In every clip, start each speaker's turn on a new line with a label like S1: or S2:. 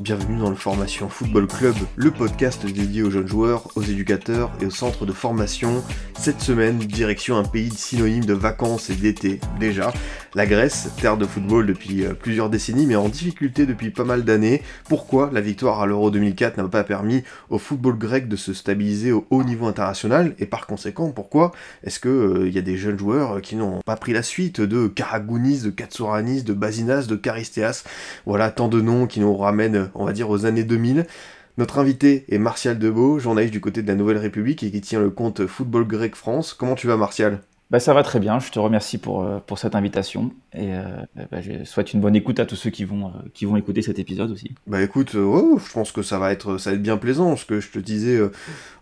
S1: bienvenue dans le Formation Football Club, le podcast dédié aux jeunes joueurs, aux éducateurs et aux centres de formation. Cette semaine, direction un pays synonyme de vacances et d'été déjà, la Grèce, terre de football depuis euh, plusieurs décennies mais en difficulté depuis pas mal d'années. Pourquoi la victoire à l'Euro 2004 n'a pas permis au football grec de se stabiliser au haut niveau international? Et par conséquent pourquoi est-ce que euh, il y a des jeunes joueurs qui n'ont pas pris la suite de Karagounis, de Katsouranis, de Basinas, de Karistéas voilà, tant de noms qui nous ramènent, on va dire, aux années 2000. Notre invité est Martial Debeau, journaliste du côté de la Nouvelle République et qui tient le compte Football Grec France. Comment tu vas, Martial?
S2: Bah, ça va très bien, je te remercie pour, euh, pour cette invitation et euh, bah, je souhaite une bonne écoute à tous ceux qui vont, euh, qui vont écouter cet épisode aussi.
S1: Bah écoute, ouais, je pense que ça va être, ça va être bien plaisant. Ce que je te disais euh,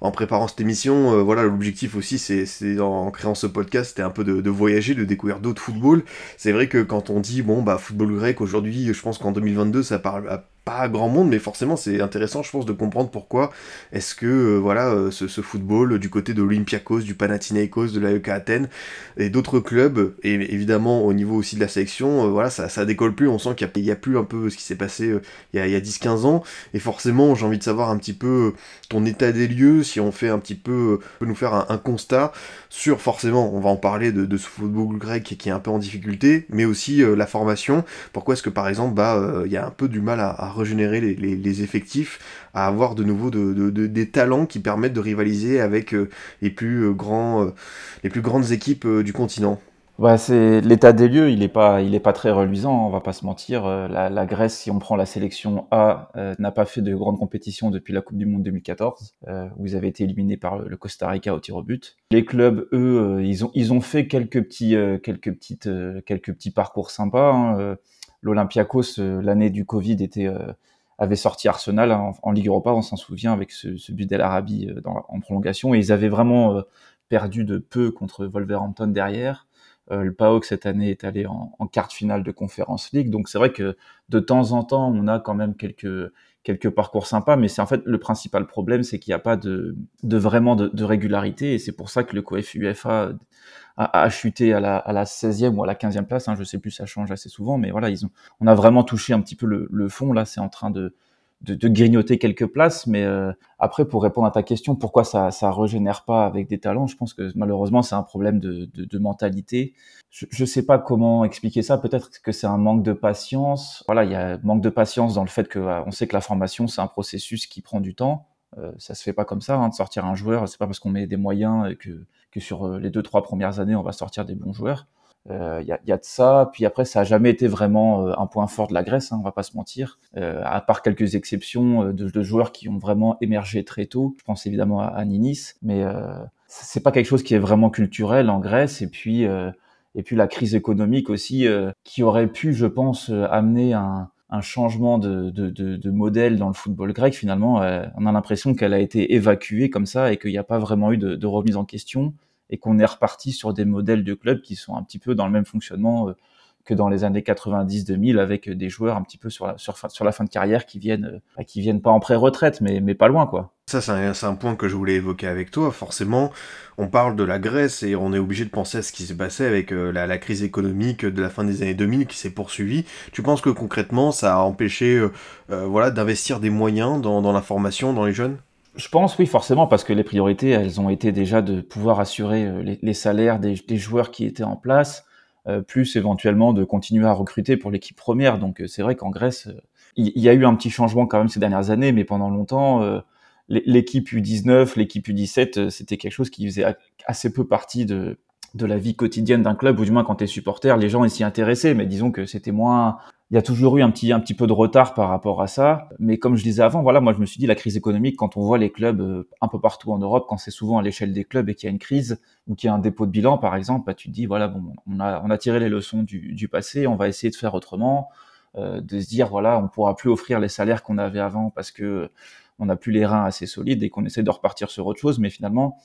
S1: en préparant cette émission, voilà, l'objectif aussi, c'est, c'est en, en créant ce podcast, c'était un peu de, de voyager, de découvrir d'autres footballs. C'est vrai que quand on dit bon bah football grec aujourd'hui, je pense qu'en 2022 ça parle à pas grand monde, mais forcément c'est intéressant, je pense, de comprendre pourquoi est-ce que euh, voilà euh, ce, ce football du côté de l'Olympiakos, du Panathinaikos, de l'AEK Athènes et d'autres clubs, et évidemment au niveau aussi de la sélection, euh, voilà ça, ça décolle plus. On sent qu'il n'y a, plus un peu ce qui s'est passé euh, il y a, a 10-15 ans, et forcément j'ai envie de savoir un petit peu ton état des lieux, si on fait un petit peu, peut nous faire un, constat sur forcément, on va en parler de, ce football grec qui est un peu en difficulté, mais aussi euh, la formation. Pourquoi est-ce que par exemple, bah, euh, il y a un peu du mal à, à régénérer les, effectifs, à avoir de nouveau de, de- de- des talents qui permettent de rivaliser avec euh, les plus euh, grands, euh, les plus grandes équipes du continent.
S2: C'est l'état des lieux, il est pas, très reluisant, on va pas se mentir. La, Grèce, si on prend la sélection A, n'a pas fait de grandes compétitions depuis la Coupe du Monde 2014, euh, où ils avaient été éliminés par le Costa Rica au tir au but. Les clubs, eux, ils ont, fait quelques petits parcours sympas. hein. L'Olympiakos, euh, l'année du Covid, était euh, avait sorti Arsenal en, en Ligue Europa, on s'en souvient, avec ce, but d'El Arabi euh, en prolongation, et ils avaient vraiment perdu de peu contre Wolverhampton derrière. Le PAOK cette année est allé en, en quart de finale de Conference League, donc c'est vrai que de temps en temps on a quand même quelques quelques parcours sympas, mais c'est en fait le principal problème, c'est qu'il n'y a pas de, de vraiment de, de régularité, et c'est pour ça que le COEF UEFA à la, à la 16e ou à la 15e place, hein, je sais plus, ça change assez souvent, mais voilà, ils ont, on a vraiment touché un petit peu le, fond, là c'est en train de, grignoter quelques places, mais euh, après, pour répondre à ta question, pourquoi ça ça régénère pas avec des talents Je pense que malheureusement, c'est un problème de, mentalité. Je, je sais pas comment expliquer ça. Peut-être que c'est un manque de patience. Voilà, il y a manque de patience dans le fait que euh, on sait que la formation c'est un processus qui prend du temps. Euh, ça se fait pas comme ça hein, de sortir un joueur. C'est pas parce qu'on met des moyens et que que sur euh, les deux trois premières années on va sortir des bons joueurs. Euh, Il y, a, il y a de ça. Puis après, ça a jamais été vraiment euh, un point fort de la Grèce, hein, on va pas se mentir. Euh, à part quelques exceptions euh, de, joueurs qui ont vraiment émergé très tôt. Je pense évidemment à, Ninis, mais euh, c'est pas quelque chose qui est vraiment culturel en Grèce. Et puis, euh, et puis la crise économique aussi, euh, qui aurait pu, je pense, euh, amener un, changement de, modèle dans le football grec. Finalement, euh, on a l'impression qu'elle a été évacuée comme ça et qu'il n'y a pas vraiment eu de remise en question et qu'on est reparti sur des modèles de clubs qui sont un petit peu dans le même fonctionnement euh, que dans les années 90-2000 avec des joueurs un petit peu sur la, fin- de carrière qui viennent, euh, qui viennent pas en pré-retraite, mais, pas loin, quoi.
S1: Ça, c'est un, point que je voulais évoquer avec toi. Forcément, on parle de la Grèce et on est obligé de penser à ce qui s'est passé avec euh, la, crise économique de la fin des années 2000 qui s'est poursuivie. Tu penses que concrètement, ça a empêché euh, euh, voilà, d'investir des moyens dans la formation, dans les jeunes?
S2: Je pense, oui, forcément, parce que les priorités, elles ont été déjà de pouvoir assurer euh, les, salaires des, joueurs qui étaient en place, euh, plus éventuellement de continuer à recruter pour l'équipe première. Donc euh, c'est vrai qu'en Grèce, il y, a eu un petit changement quand même ces dernières années, mais pendant longtemps, l'é- l'équipe U19, l'équipe U17, euh, c'était quelque chose qui faisait assez peu partie de, de la vie quotidienne d'un club, ou du moins quand tu es supporter, les gens s'y intéressaient, mais disons que c'était moins... Il y a toujours eu un petit, un petit peu de retard par rapport à ça. Mais comme je disais avant, voilà, moi je me suis dit la crise économique, quand on voit les clubs euh, un peu partout en Europe, quand c'est souvent à l'échelle des clubs et qu'il y a une crise ou qu'il y a un dépôt de bilan, par exemple, bah, tu te dis voilà, bon, on a, on a tiré les leçons du, du passé, on va essayer de faire autrement, euh, de se dire voilà, on pourra plus offrir les salaires qu'on avait avant parce que on n'a plus les reins assez solides et qu'on essaie de repartir sur autre chose. Mais finalement,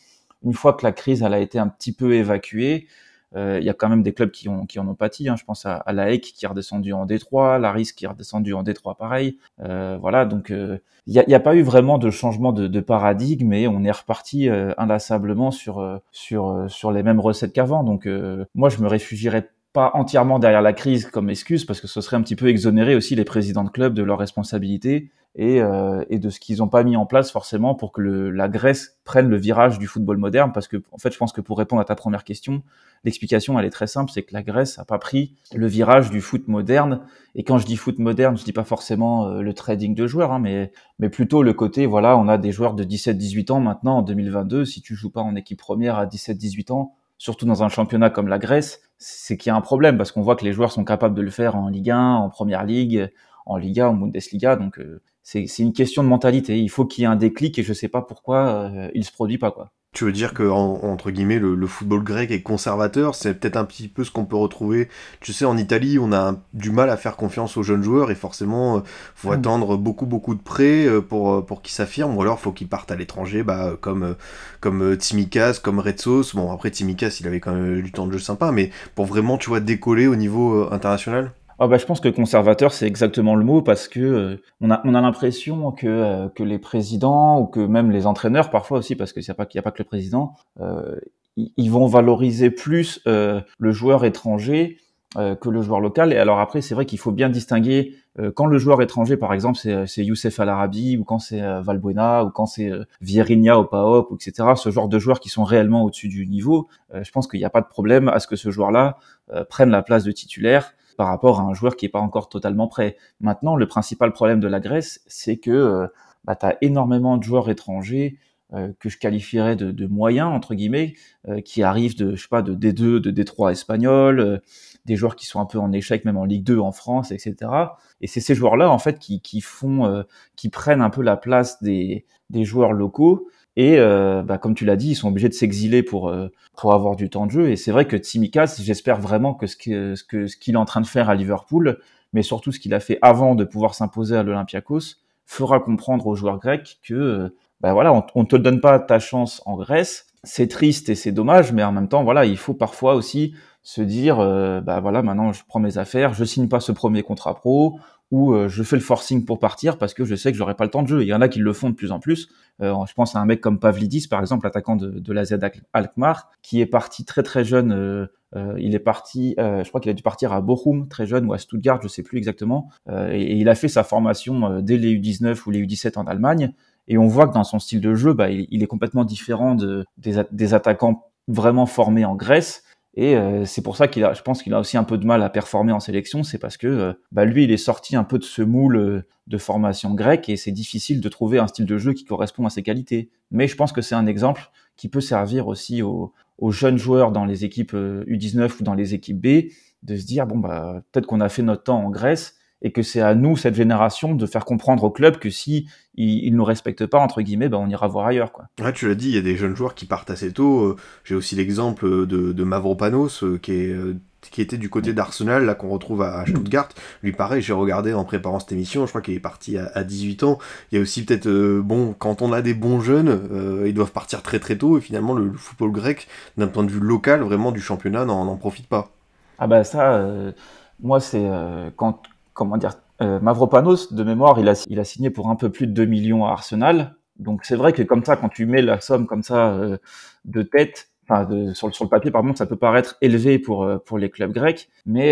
S2: une fois que la crise elle a été un petit peu évacuée, il y a quand même des clubs qui ont qui en ont pâti. Hein. Je pense à, à la HEC qui est redescendu en D3, Laris qui est redescendu en D3 pareil. voilà, donc il n'y a, a, pas eu vraiment de changement de, de paradigme, mais on est reparti inlassablement sur sur sur les mêmes recettes qu'avant. Donc moi je me réfugierais entièrement derrière la crise comme excuse, parce que ce serait un petit peu exonérer aussi les présidents de clubs de leurs responsabilités et, euh, de ce qu'ils n'ont pas mis en place forcément pour que la Grèce prenne le virage du football moderne. Parce que, en fait, je pense que pour répondre à ta première question, l'explication, elle est très simple, c'est que la Grèce a pas pris le virage du foot moderne. Et quand je dis foot moderne, je dis pas forcément euh, le trading de joueurs, hein, mais, mais plutôt le côté, voilà, on a des joueurs de 17-18 ans maintenant, en 2022. Si tu joues pas en équipe première à 17-18 ans, surtout dans un championnat comme la Grèce, c'est qu'il y a un problème parce qu'on voit que les joueurs sont capables de le faire en Ligue 1, en Première Ligue, en Liga, en Bundesliga. Donc euh, c'est une question de mentalité. Il faut qu'il y ait un déclic et je sais pas pourquoi euh, il se produit pas quoi.
S1: Tu veux dire que entre guillemets le, football grec est conservateur, c'est peut-être un petit peu ce qu'on peut retrouver. Tu sais, en Italie, on a du mal à faire confiance aux jeunes joueurs et forcément, euh, faut mm. attendre beaucoup beaucoup de prêts euh, pour euh, pour qu'ils s'affirment ou alors faut qu'ils partent à l'étranger, bah comme comme Timikas, comme Retsos. Bon après Timikas, il avait quand même du temps de jeu sympa, mais pour vraiment tu vois décoller au niveau international?
S2: Ah bah, je pense que conservateur, c'est exactement le mot parce que euh, on a, on a l'impression que, euh, que les présidents ou que même les entraîneurs, parfois aussi, parce qu'il n'y a, pas, a pas que le président, euh, ils vont valoriser plus le joueur étranger que le joueur local. Et alors après, c'est vrai qu'il faut bien distinguer quand le joueur étranger, par exemple, c'est Youssef Al Arabi ou quand c'est Valbuena ou quand c'est Vierinha au PAOK, etc. Ce genre de joueurs qui sont réellement au-dessus du niveau. je pense qu'il n'y a pas de problème à ce que ce joueur-là prenne la place de titulaire par rapport à un joueur qui n'est pas encore totalement prêt. Maintenant, le principal problème de la Grèce, c'est que euh, bah, tu as énormément de joueurs étrangers euh, que je qualifierais de, moyens, entre guillemets, euh, qui arrivent de, je sais pas, de D2, de D3 espagnol, des joueurs qui sont un peu en échec, même en Ligue 2 en France, etc. Et c'est ces joueurs-là, en fait, qui, prennent un peu la place des joueurs locaux et euh, bah, comme tu l'as dit, ils sont obligés de s'exiler pour euh, pour avoir du temps de jeu. Et c'est vrai que Tsimikas, j'espère vraiment que ce que ce que ce qu'il est en train de faire à Liverpool, mais surtout ce qu'il a fait avant de pouvoir s'imposer à l'Olympiakos, fera comprendre aux joueurs grecs que euh, bah voilà, on, on te donne pas ta chance en Grèce. C'est triste et c'est dommage, mais en même temps, voilà, il faut parfois aussi se dire, bah voilà, maintenant je prends mes affaires, je signe pas ce premier contrat pro, ou euh, je fais le forcing pour partir parce que je sais que j'aurai pas le temps de jeu. Il y en a qui le font de plus en plus. Euh, je pense à un mec comme Pavlidis, par exemple, attaquant de, la Z Alkmaar, qui est parti très très jeune. Euh, il est parti, je crois qu'il a dû partir à Bochum très jeune ou à Stuttgart, je sais plus exactement. Et, il a fait sa formation dès les U19 ou les U17 en Allemagne. Et on voit que dans son style de jeu, bah, il, est complètement différent de, des, des attaquants vraiment formés en Grèce. Et euh, c'est pour ça qu'il a, je pense qu'il a aussi un peu de mal à performer en sélection, c'est parce que euh, bah lui, il est sorti un peu de ce moule euh, de formation grecque et c'est difficile de trouver un style de jeu qui correspond à ses qualités. Mais je pense que c'est un exemple qui peut servir aussi aux, aux, jeunes joueurs dans les équipes U19 ou dans les équipes B de se dire bon bah peut-être qu'on a fait notre temps en Grèce, et que c'est à nous, cette génération, de faire comprendre au club que si ils, nous respectent pas entre guillemets, ben on ira voir ailleurs quoi.
S1: Ouais, tu l'as dit, il y a des jeunes joueurs qui partent assez tôt. Euh, j'ai aussi l'exemple de, de Mavropanos euh, qui est euh, qui était du côté d'Arsenal, là qu'on retrouve à Stuttgart. Lui, pareil, j'ai regardé en préparant cette émission, je crois qu'il est parti à, 18 ans. Il y a aussi peut-être, bon, quand on a des bons jeunes, ils doivent partir très très tôt, et finalement, le, football grec, d'un point de vue local, vraiment du championnat, n'en profite pas.
S2: Ah bah ça, moi, c'est quand, comment dire, euh, Mavropanos, de mémoire, il a, il a signé pour un peu plus de 2 millions à Arsenal. Donc c'est vrai que comme ça, quand tu mets la somme comme ça euh, de tête, enfin sur, sur, le papier, par ça peut paraître élevé pour euh, pour les clubs grecs, mais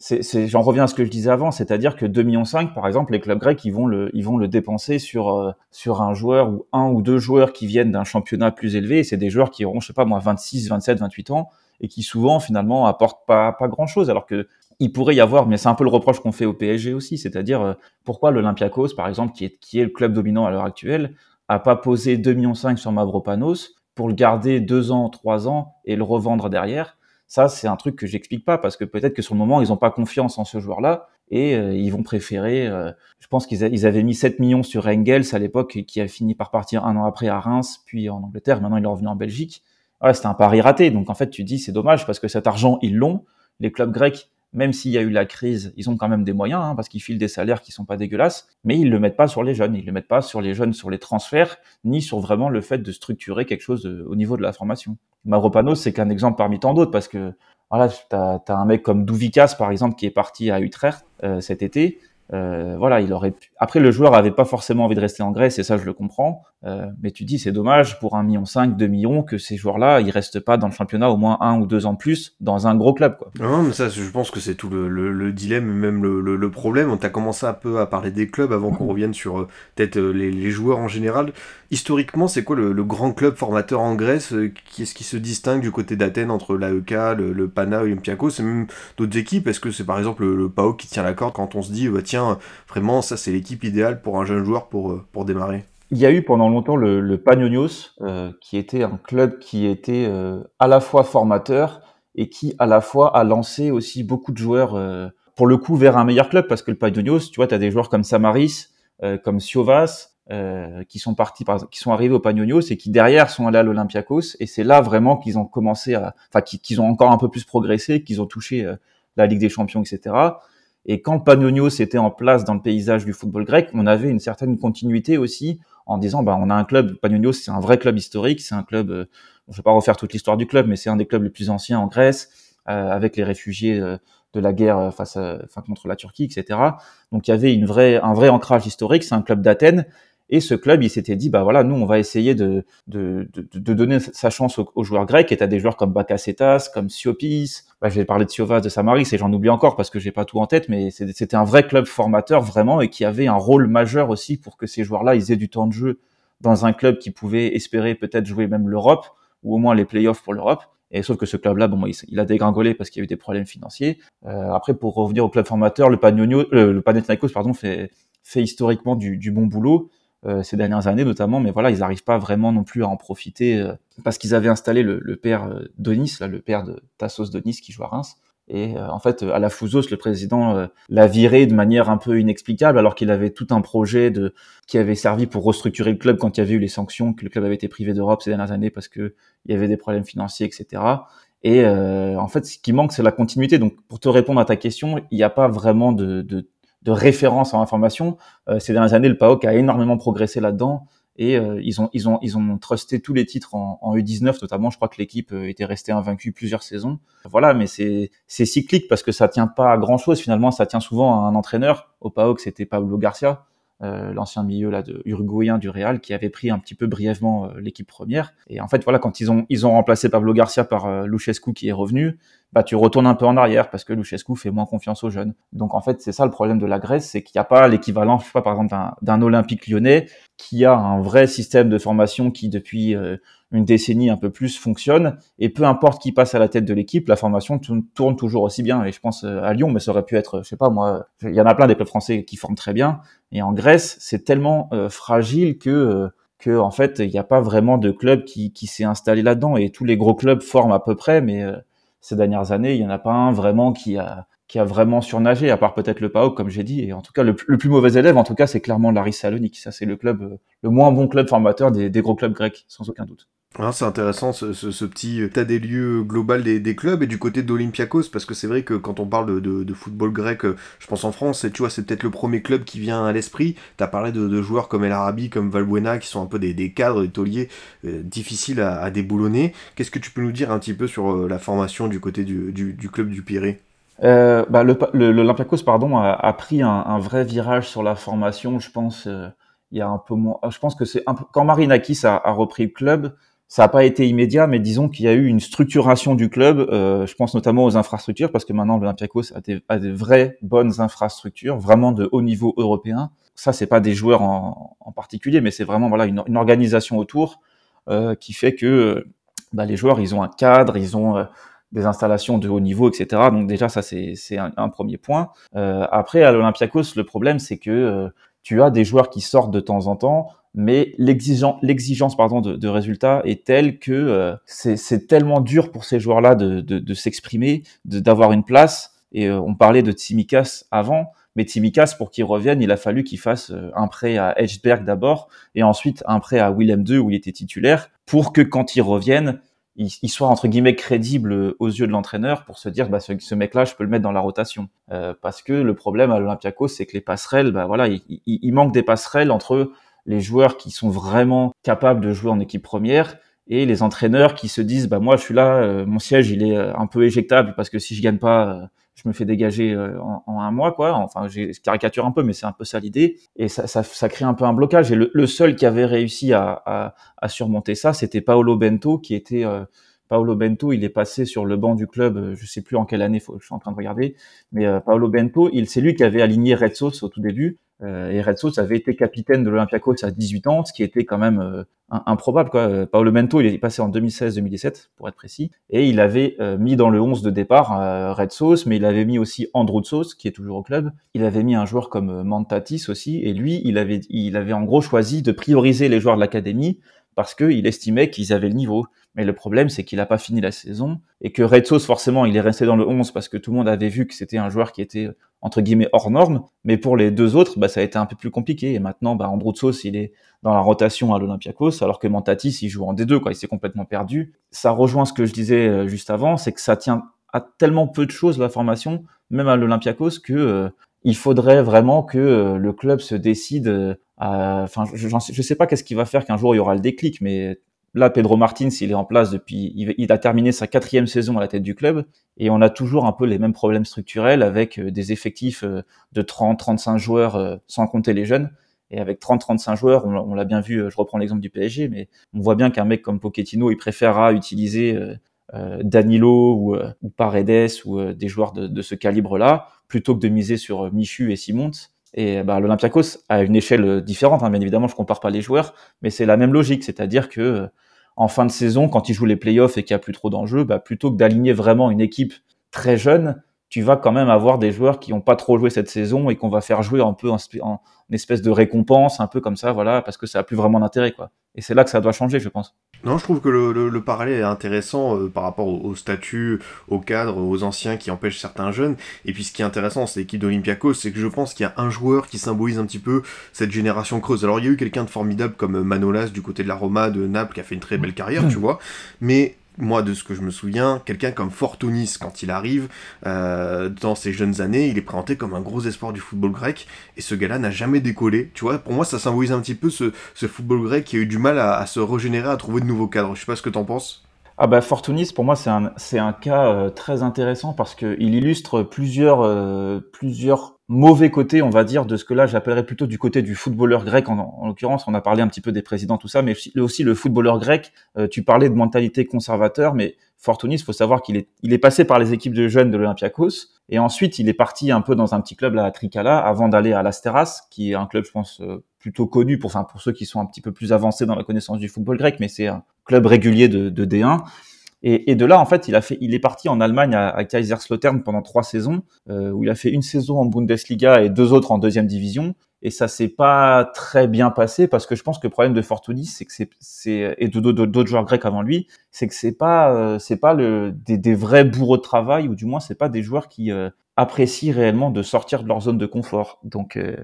S2: j'en reviens à ce que je disais avant, c'est-à-dire que 2 millions 5, par exemple, les clubs grecs, ils vont le ils vont le dépenser sur sur un joueur ou un ou deux joueurs qui viennent d'un championnat plus élevé. C'est des joueurs qui auront, je sais pas moi, 26, 27, 28 ans et qui souvent finalement apportent pas pas grand chose, alors que il pourrait y avoir, mais c'est un peu le reproche qu'on fait au PSG aussi, c'est-à-dire euh, pourquoi l'Olympiakos, par exemple, qui est, qui est le club dominant à l'heure actuelle, a pas posé 2,5 millions sur Mavropanos pour le garder deux ans, trois ans et le revendre derrière? Ça, c'est un truc que j'explique pas parce que peut-être que sur le moment, ils n'ont pas confiance en ce joueur-là et euh, ils vont préférer. Euh, je pense qu'ils ils avaient mis 7 millions sur Engels à l'époque qui a fini par partir un an après à Reims, puis en Angleterre. Maintenant, il est revenu en Belgique. Ouais, c'était un pari raté. Donc en fait, tu dis c'est dommage parce que cet argent ils l'ont. Les clubs grecs même s'il y a eu la crise, ils ont quand même des moyens, hein, parce qu'ils filent des salaires qui sont pas dégueulasses, mais ils le mettent pas sur les jeunes, ils le mettent pas sur les jeunes, sur les transferts, ni sur vraiment le fait de structurer quelque chose au niveau de la formation. Mavropanos, c'est qu'un exemple parmi tant d'autres, parce que voilà, t'as as un mec comme Douvikas, par exemple, qui est parti à Utrecht euh, cet été, euh, voilà, il aurait pu... Après, le joueur avait pas forcément envie de rester en Grèce, et ça, je le comprends. Euh, mais tu dis, c'est dommage pour un million cinq, deux millions, que ces joueurs-là, ils restent pas dans le championnat au moins un ou deux ans plus dans un gros club, quoi.
S1: Non, mais ça, je pense que c'est tout le, le, le, dilemme, même le, problème. On t'a commencé un peu à parler des clubs avant qu'on revienne sur euh, peut-être euh, les, joueurs en général. Historiquement, c'est quoi le, grand club formateur en Grèce Qui est-ce qui se distingue du côté d'Athènes entre l'AEK, le, le Pana, c'est même d'autres équipes? Est-ce que c'est par exemple le, PAOK qui tient la corde quand on se dit, bah, tiens, vraiment, ça c'est l'équipe idéale pour un jeune joueur pour, pour démarrer?
S2: Il y a eu pendant longtemps le, le Panionios, euh, qui était un club qui était euh, à la fois formateur et qui à la fois a lancé aussi beaucoup de joueurs, euh, pour le coup, vers un meilleur club, parce que le Panionios, tu vois, tu as des joueurs comme Samaris, euh, comme Siovas, qui sont partis, par, qui sont arrivés au Panionios et qui derrière sont allés à l'Olympiakos, et c'est là vraiment qu'ils ont commencé à, enfin, qu'ils ont encore un peu plus progressé, qu'ils ont touché la Ligue des Champions, etc. Et quand Panionios était en place dans le paysage du football grec, on avait une certaine continuité aussi en disant bah on a un club. Panionios c'est un vrai club historique. C'est un club euh, je vais pas refaire toute l'histoire du club mais c'est un des clubs les plus anciens en Grèce euh, avec les réfugiés euh, de la guerre euh, face à, enfin, contre la Turquie etc donc il y avait une vraie un vrai ancrage historique. C'est un club d'Athènes et ce club, il s'était dit, bah voilà, nous, on va essayer de, de, de, de donner sa chance aux, joueurs grecs. Et t'as des joueurs comme Bakasetas, comme Siopis. Bah, je vais parler de Siovas, de Samaris, et j'en oublie encore parce que j'ai pas tout en tête, mais c'était un vrai club formateur vraiment et qui avait un rôle majeur aussi pour que ces joueurs-là, ils aient du temps de jeu dans un club qui pouvait espérer peut-être jouer même l'Europe ou au moins les playoffs pour l'Europe. Et sauf que ce club-là, bon, il, a dégringolé parce qu'il y a eu des problèmes financiers. Euh, après, pour revenir au club formateur, le Panonio, euh, le Panathinaikos, pardon, fait, fait historiquement du, du bon boulot. Euh, ces dernières années notamment, mais voilà, ils n'arrivent pas vraiment non plus à en profiter euh, parce qu'ils avaient installé le, le père euh, Donis, là, le père de Tassos Donis qui joue à Reims. Et en fait, à la Fouzos, le président l'a viré de manière un peu inexplicable, alors qu'il avait tout un projet de qui avait servi pour restructurer le club quand il y avait eu les sanctions, que le club avait été privé d'Europe ces dernières années parce que il y avait des problèmes financiers, etc. Et en fait, ce qui manque, c'est la continuité. Donc, pour te répondre à ta question, il n'y a pas vraiment de, de de référence en information. Euh, ces dernières années, le PAOK a énormément progressé là-dedans et euh, ils ont ils ont ils ont trusté tous les titres en, en U19 notamment. Je crois que l'équipe euh, était restée invaincue plusieurs saisons. Voilà, mais c'est c'est cyclique parce que ça tient pas à grand chose finalement. Ça tient souvent à un entraîneur. Au PAOK, c'était Pablo Garcia. Euh, l'ancien milieu là de uruguayen du Real qui avait pris un petit peu brièvement euh, l'équipe première. Et en fait voilà quand ils ont ils ont remplacé Pablo Garcia par euh, Luchescu qui est revenu bah tu retournes un peu en arrière parce que Luchescu fait moins confiance aux jeunes. Donc en fait c'est ça le problème de la Grèce c'est qu'il n'y a pas l'équivalent je sais pas par exemple d'un Olympique lyonnais qui a un vrai système de formation qui depuis une décennie un peu plus fonctionne et peu importe qui passe à la tête de l'équipe, la formation tourne toujours aussi bien. Et je pense euh, à Lyon, mais ça aurait pu être, je sais pas moi, il y en a plein des clubs français qui forment très bien. Et en Grèce, c'est tellement euh, fragile que euh, que en fait il n'y a pas vraiment de club qui, qui s'est installé là-dedans. Et tous les gros clubs forment à peu près, mais ces dernières années, il y en a pas un vraiment qui a qui a vraiment surnagé, à part peut-être le PAOK, comme j'ai dit. Et en tout cas, le, plus mauvais élève, en tout cas, c'est clairement Laris Salonique. Ça, c'est le club, le moins bon club formateur des, des gros clubs grecs, sans aucun doute.
S1: Ah, c'est intéressant ce, ce, petit tas des lieux global des, des, clubs et du côté d'Olympiakos parce que c'est vrai que quand on parle de, de, football grec, euh, je pense en France, tu vois, c'est peut-être le premier club qui vient à l'esprit. T'as parlé de, de, joueurs comme El Arabi, comme Valbuena, qui sont un peu des, des cadres, des tauliers euh, difficiles à, déboulonner. Qu'est-ce que tu peux nous dire un petit peu sur euh, la formation du côté du, du, du club du Pirée?
S2: Euh, bah, L'Olympiakos pardon a, pris un, un, vrai virage sur la formation, je pense. il y a un peu moins. Je pense que c'est quand Marinakis a repris le club ça n'a pas été immédiat, mais disons qu'il y a eu une structuration du club. Euh, je pense notamment aux infrastructures, parce que maintenant l'Olympiakos a des, a des vraies bonnes infrastructures, vraiment de haut niveau européen. Ça, c'est pas des joueurs en, en particulier, mais c'est vraiment voilà une, une organisation autour euh, qui fait que bah, les joueurs, ils ont un cadre, ils ont euh, des installations de haut niveau, etc. Donc déjà, ça c'est un, un, premier point. Euh, après, à l'Olympiakos, le problème, c'est que euh, tu as des joueurs qui sortent de temps en temps mais l'exigence, pardon de, de, résultats est telle que euh, c'est, tellement dur pour ces joueurs-là de, de, de s'exprimer, d'avoir une place. Et euh, on parlait de Tsimikas avant, mais Tsimikas pour qu'il revienne, il a fallu qu'il fasse euh, un prêt à Edgeberg d'abord et ensuite un prêt à Willem II où il était titulaire pour que quand il revienne, il, soit entre guillemets crédible aux yeux de l'entraîneur pour se dire bah ce, ce mec-là je peux le mettre dans la rotation euh, parce que le problème à l'Olympiakos c'est que les passerelles bah voilà il, il, manque des passerelles entre les joueurs qui sont vraiment capables de jouer en équipe première et les entraîneurs qui se disent bah moi je suis là euh, mon siège il est un peu éjectable parce que si je gagne pas je me fais dégager euh, en, un mois, quoi. Enfin, j'ai caricature un peu, mais c'est un peu ça l'idée. Et ça, ça, ça, crée un peu un blocage. Et le, seul qui avait réussi à, à, à surmonter ça, c'était Paolo Bento, qui était euh, Paolo Bento. Il est passé sur le banc du club. Euh, je sais plus en quelle année. Faut, je suis en train de regarder. Mais Paolo Bento, il c'est lui qui avait aligné Red Sauce au tout début. Euh, et Red Sauce avait été capitaine de l'Olympiakos à 18 ans, ce qui était quand même euh, improbable. Quoi. Euh, Paolo Mento, il est passé en 2016-2017, pour être précis, et il avait mis dans le 11 de départ Red Sauce, mais il avait mis aussi Andrew Sauce, qui est toujours au club. Il avait mis un joueur comme Mantatis aussi, et lui, il avait, il avait en gros choisi de prioriser les joueurs de l'académie parce qu'il estimait qu'ils avaient le niveau. Mais le problème, c'est qu'il n'a pas fini la saison et que Red forcément, il est resté dans le 11 parce que tout le monde avait vu que c'était un joueur qui était entre guillemets hors norme. Mais pour les deux autres, bah, ça a été un peu plus compliqué. Et maintenant, bah, Andrew il est dans la rotation à l'Olympiakos, alors que Mantatis, il joue en D2, quoi. Il s'est complètement perdu. Ça rejoint ce que je disais euh, juste avant, c'est que ça tient à tellement peu de choses la formation, même à l'Olympiakos, que euh, il faudrait vraiment que euh, le club se décide. Enfin, je, je sais pas qu'est-ce qui va faire qu'un jour il y aura le déclic, mais Là, Pedro Martins, il est en place depuis, il, a terminé sa quatrième saison à la tête du club, et on a toujours un peu les mêmes problèmes structurels avec euh, des effectifs euh, de 30-35 joueurs, euh, sans compter les jeunes. Et avec 30-35 joueurs, on, l'a bien vu, je reprends l'exemple du PSG, mais on voit bien qu'un mec comme Pochettino, il préférera utiliser Danilo ou, Paredes ou des joueurs de, ce calibre-là, plutôt que de miser sur Michu et Simons. Et bah, l'Olympiakos a une échelle différente, hein, bien évidemment, je compare pas les joueurs, mais c'est la même logique, c'est-à-dire que en fin de saison, quand il joue les playoffs et qu'il n'y a plus trop d'enjeux, bah, plutôt que d'aligner vraiment une équipe très jeune, tu vas quand même avoir des joueurs qui n'ont pas trop joué cette saison et qu'on va faire jouer un peu en, en, espèce de récompense, un peu comme ça, voilà, parce que ça a plus vraiment d'intérêt, quoi. Et c'est là que ça doit changer, je pense.
S1: Non, je trouve que le, le, parallèle est intéressant euh, par rapport au, statut, au cadre, aux anciens qui empêchent certains jeunes. Et puis ce qui est intéressant, c'est l'équipe d'Olympiakos, c'est que je pense qu'il y a un joueur qui symbolise un petit peu cette génération creuse. Alors il y a eu quelqu'un de formidable comme Manolas du côté de la Roma, de Naples, qui a fait une très belle carrière, tu vois. Mais moi, de ce que je me souviens, quelqu'un comme Fortunis, quand il arrive, euh, dans ses jeunes années, il est présenté comme un gros espoir du football grec, et ce gars-là n'a jamais décollé. Tu vois, pour moi, ça symbolise un petit peu ce, football grec qui a eu du mal à, se régénérer, à trouver de nouveaux cadres. Je sais pas ce que t'en penses.
S2: Ah bah Fortunis, pour moi, c'est un, c'est un cas euh, très intéressant parce qu'il illustre plusieurs, euh, plusieurs mauvais côté, on va dire, de ce que là j'appellerais plutôt du côté du footballeur grec. En, l'occurrence, on a parlé un petit peu des présidents, tout ça, mais aussi le footballeur grec. Euh, tu parlais de mentalité conservateur, mais Fortunis, faut savoir qu'il est, il est passé par les équipes de jeunes de l'Olympiakos, et ensuite il est parti un peu dans un petit club là à Tricala, avant d'aller à l'Asteras, qui est un club, je pense, euh, plutôt connu pour, enfin, pour ceux qui sont un petit peu plus avancés dans la connaissance du football grec, mais c'est un club régulier de, de D1. Et, et, de là, en fait, il a fait, il est parti en Allemagne à, à Kaiserslautern pendant trois saisons, euh, où il a fait une saison en Bundesliga et deux autres en deuxième division. Et ça s'est pas très bien passé parce que je pense que le problème de Fortuny, c'est que c'est et d'autres joueurs grecs avant lui, c'est que c'est pas, euh, c'est pas le, des, des, vrais bourreaux de travail ou du moins c'est pas des joueurs qui euh, apprécient réellement de sortir de leur zone de confort. Donc euh,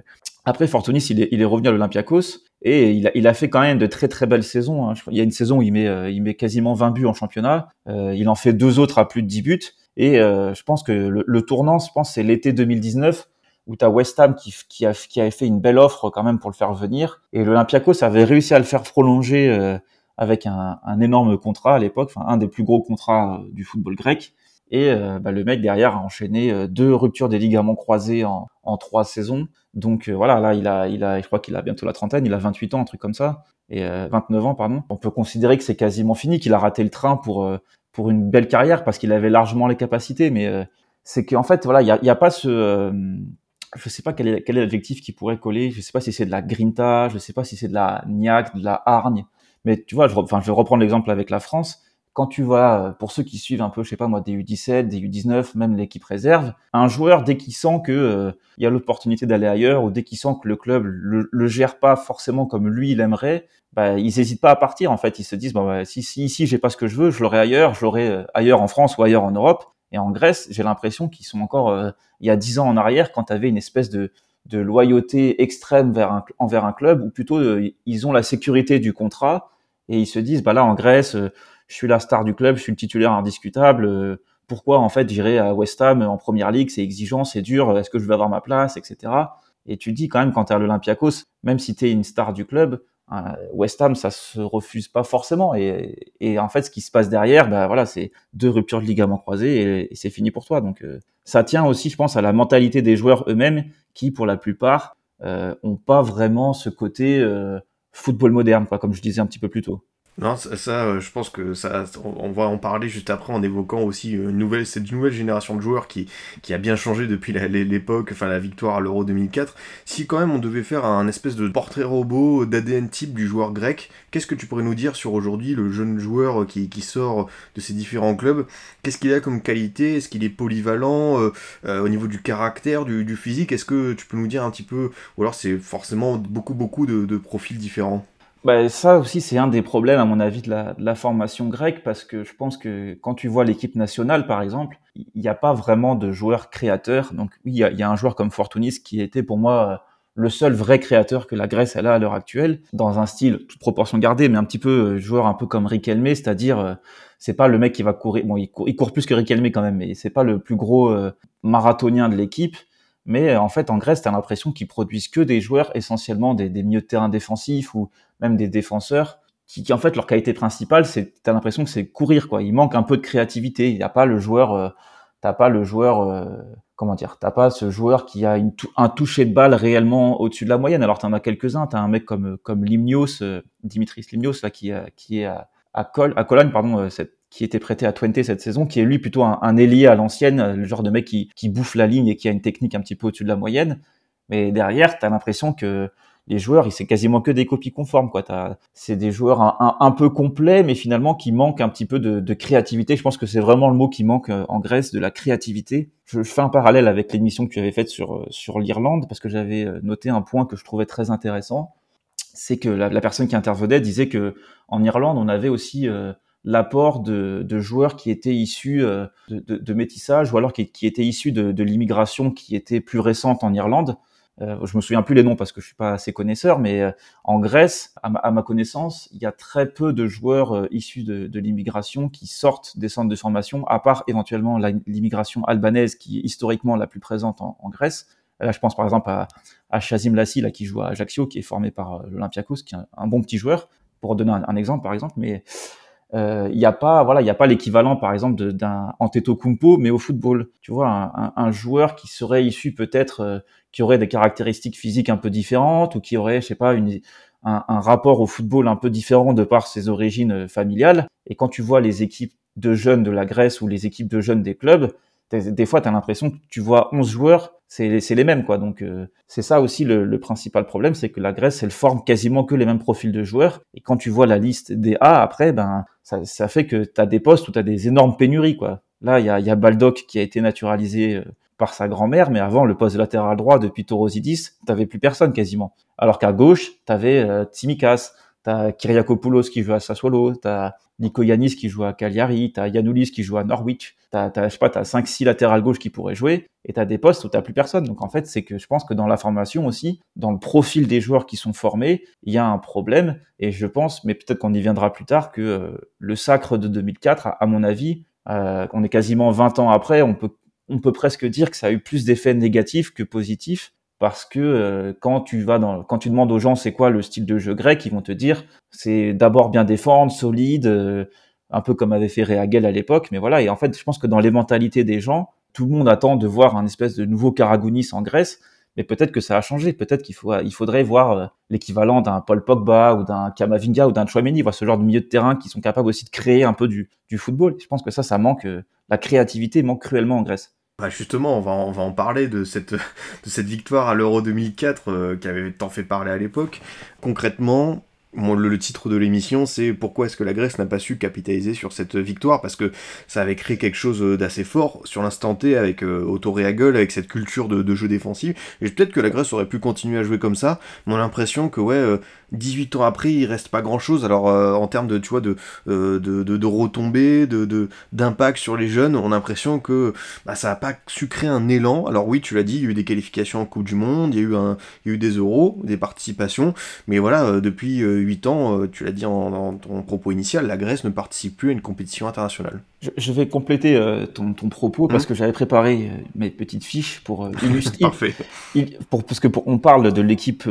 S2: après Fortunis, il est, il est revenu à l'Olympiakos et il a, il a fait quand même de très très belles saisons. Hein. Il y a une saison où il met, euh, il met quasiment 20 buts en championnat. Euh, il en fait deux autres à plus de 10 buts. Et euh, je pense que le, le, tournant, je pense, c'est l'été 2019 où tu as West Ham qui, qui, a, qui avait fait une belle offre quand même pour le faire venir. Et l'Olympiakos avait réussi à le faire prolonger euh, avec un, un, énorme contrat à l'époque, enfin un des plus gros contrats du football grec. Et euh, bah, le mec derrière a enchaîné euh, deux ruptures des ligaments croisés en, trois saisons. Donc euh, voilà, là il a, il a, je crois qu'il a bientôt la trentaine, il a 28 ans, un truc comme ça, et 29 ans pardon. On peut considérer que c'est quasiment fini, qu'il a raté le train pour pour une belle carrière parce qu'il avait largement les capacités, mais c'est qu'en fait voilà, il y a, a, pas ce je sais pas quel est, quel est l'adjectif qui pourrait coller. Je sais pas si c'est de la grinta, je sais pas si c'est de la niaque, de la hargne. Mais tu vois, enfin, je vais reprendre l'exemple avec la France quand tu vas, euh, pour ceux qui suivent un peu, je sais pas moi, des U17, des U19, même l'équipe réserve, un joueur dès qu'il sent que euh, il y a l'opportunité d'aller ailleurs ou dès qu'il sent que le club le, le, gère pas forcément comme lui il aimerait, bah ils hésitent pas à partir en fait. Ils se disent bon bah, si si ici j'ai pas ce que je veux, je l'aurai ailleurs, je l'aurai euh, ailleurs en France ou ailleurs en Europe. Et en Grèce, j'ai l'impression qu'ils sont encore il y a dix ans en arrière quand tu avais une espèce de de loyauté extrême envers un club ou plutôt ils ont la sécurité du contrat et ils se disent bah là en Grèce je suis la star du club, je suis le titulaire indiscutable. pourquoi en fait j'irai à West Ham en première ligue? C'est exigeant, c'est dur. Est-ce que je vais avoir ma place, etc. Et tu dis quand même quand tu es à l'Olympiakos, même si tu es une star du club, West Ham, ça se refuse pas forcément. Et, en fait, ce qui se passe derrière, bah voilà, c'est deux ruptures de ligaments croisés et, c'est fini pour toi. Donc, ça tient aussi, je pense, à la mentalité des joueurs eux-mêmes qui, pour la plupart, euh, ont pas vraiment ce côté euh, football moderne, quoi, comme je disais un petit peu plus tôt.
S1: Non, ça, euh, je pense que ça, on va en parler juste après en évoquant aussi une nouvelle, cette nouvelle génération de joueurs qui, qui a bien changé depuis l'époque, enfin la victoire à l'Euro 2004. Si quand même on devait faire un espèce de portrait robot d'ADN type du joueur grec, qu'est-ce que tu pourrais nous dire sur aujourd'hui le jeune joueur qui, qui sort de ces différents clubs? Qu'est-ce qu'il a comme qualité? Est-ce qu'il est polyvalent euh, euh, au niveau du caractère, du, physique? Est-ce que tu peux nous dire un petit peu, ou alors c'est forcément beaucoup beaucoup de profils différents?
S2: Bah, ça aussi, c'est un des problèmes, à mon avis, de la, formation grecque, parce que je pense que quand tu vois l'équipe nationale, par exemple, il n'y a pas vraiment de joueurs créateurs. Donc oui, il y a, un joueur comme Fortunis qui était pour moi le seul vrai créateur que la Grèce elle a à l'heure actuelle, dans un style toute proportion gardée, mais un petit peu euh, joueur un peu comme Riquelme, c'est-à-dire euh, c'est pas le mec qui va courir, bon il court, plus que Riquelme quand même, mais c'est pas le plus gros euh, marathonien de l'équipe. Mais en fait, en Grèce, tu as l'impression qu'ils produisent que des joueurs essentiellement des, des, milieux de terrain défensifs ou même des défenseurs qui, qui en fait, leur qualité principale, c'est tu as l'impression que c'est courir. quoi. Il manque un peu de créativité. Il n'y a pas le joueur, euh, t'as pas le joueur, euh, comment dire, t'as pas ce joueur qui a une un toucher de balle réellement au-dessus de la moyenne. Alors tu en as quelques-uns. Tu as un mec comme, comme Limnios, euh, Dimitris Limnios, là, qui, qui est à, à, Col, à Cologne, pardon, euh, cette qui était prêté à Twente cette saison, qui est lui plutôt un, un ailier à l'ancienne, le genre de mec qui, qui bouffe la ligne et qui a une technique un petit peu au-dessus de la moyenne. Mais derrière, tu as l'impression que les joueurs, c'est quasiment que des copies conformes. quoi. C'est des joueurs un, peu complets, mais finalement qui manquent un petit peu de, de créativité. Je pense que c'est vraiment le mot qui manque euh, en Grèce, de la créativité. Je, fais un parallèle avec l'émission que tu avais faite sur, euh, sur l'Irlande, parce que j'avais euh, noté un point que je trouvais très intéressant. C'est que la, la, personne qui intervenait disait que en Irlande, on avait aussi l'apport de, de, joueurs qui étaient issus euh, de, de, de, métissage ou alors qui, qui étaient issus de, l'immigration qui était plus récente en Irlande. Euh, je me souviens plus les noms parce que je suis pas assez connaisseur, mais euh, en Grèce, à ma, à ma, connaissance, il y a très peu de joueurs euh, issus de, l'immigration qui sortent des centres de formation, à part éventuellement l'immigration albanaise qui est historiquement la plus présente en, en Grèce. Là, je pense par exemple à, à Shazim Lassi, là, qui joue à Ajaccio, qui est formé par l'Olympiakos, qui est un, bon petit joueur, pour donner un, un exemple par exemple, mais il euh, n'y a pas voilà il y a pas l'équivalent par exemple d'un Antetokounmpo mais au football. Tu vois un, un, joueur qui serait issu peut-être euh, qui aurait des caractéristiques physiques un peu différentes ou qui aurait je sais pas une, un, un, rapport au football un peu différent de par ses origines euh, familiales. Et quand tu vois les équipes de jeunes de la Grèce ou les équipes de jeunes des clubs des fois tu as l'impression que tu vois 11 joueurs c'est les mêmes quoi. Donc euh, c'est ça aussi le, le principal problème, c'est que la Grèce elle forme quasiment que les mêmes profils de joueurs. Et quand tu vois la liste des A après, ben ça, ça fait que tu as des postes où tu as des énormes pénuries quoi. Là il y a, y a Baldock qui a été naturalisé euh, par sa grand-mère, mais avant le poste latéral droit depuis Torosidis, t'avais plus personne quasiment. Alors qu'à gauche, t'avais euh, Tsimikas, t'as Kyriakopoulos qui joue à Sassuolo, t'as Nico Yanis qui joue à Cagliari, t'as Yanoulis qui joue à Norwich, t'as, t'as, je sais pas, t'as 5-6 latérales gauche qui pourraient jouer, et t'as des postes où t'as plus personne. Donc en fait, c'est que je pense que dans la formation aussi, dans le profil des joueurs qui sont formés, il y a un problème, et je pense, mais peut-être qu'on y viendra plus tard, que euh, le sacre de 2004, à, mon avis, euh, on est quasiment 20 ans après, on peut, on peut presque dire que ça a eu plus d'effets négatifs que positifs, parce que euh, quand tu demandes aux gens c'est quoi le style de jeu grec, ils vont te dire c'est d'abord bien défendre, solide, euh, un peu comme avait fait Réagel à l'époque. Mais voilà, et en fait, je pense que dans les mentalités des gens, tout le monde attend de voir un espèce de nouveau Karagounis en Grèce. Mais peut-être que ça a changé. Peut-être qu'il il faudrait voir euh, l'équivalent d'un Paul Pogba ou d'un Kamavinga ou d'un Chouameni, voir ce genre de milieu de terrain qui sont capables aussi de créer un peu du, du football. Je pense que ça, ça manque, la créativité manque cruellement en Grèce.
S1: Bah justement, on va, en parler de cette, de cette victoire à l'Euro 2004 euh, qui avait tant fait parler à l'époque. Concrètement, le, titre de l'émission, c'est pourquoi est-ce que la Grèce n'a pas su capitaliser sur cette victoire? Parce que ça avait créé quelque chose d'assez fort sur l'instant T avec euh, Otto avec cette culture de, jeu défensif. Et peut-être que la Grèce aurait pu continuer à jouer comme ça, mais on a l'impression que ouais, euh, 18 ans après, il reste pas grand chose. Alors euh, en termes de, tu vois, de, euh, de, de, de, retombées, de, d'impact sur les jeunes, on a l'impression que bah, ça a pas su créer un élan. Alors oui, tu l'as dit, il y a eu des qualifications en Coupe du Monde, il y a eu, un, il y a eu des euros, des participations, mais voilà, euh, depuis 8 ans, euh, tu l'as dit en, dans ton propos initial, la Grèce ne participe plus à une compétition internationale.
S2: Je, vais compléter euh, ton, propos parce mmh. que j'avais préparé mes petites fiches pour illustrer.
S1: Parfait.
S2: pour, parce que on parle de l'équipe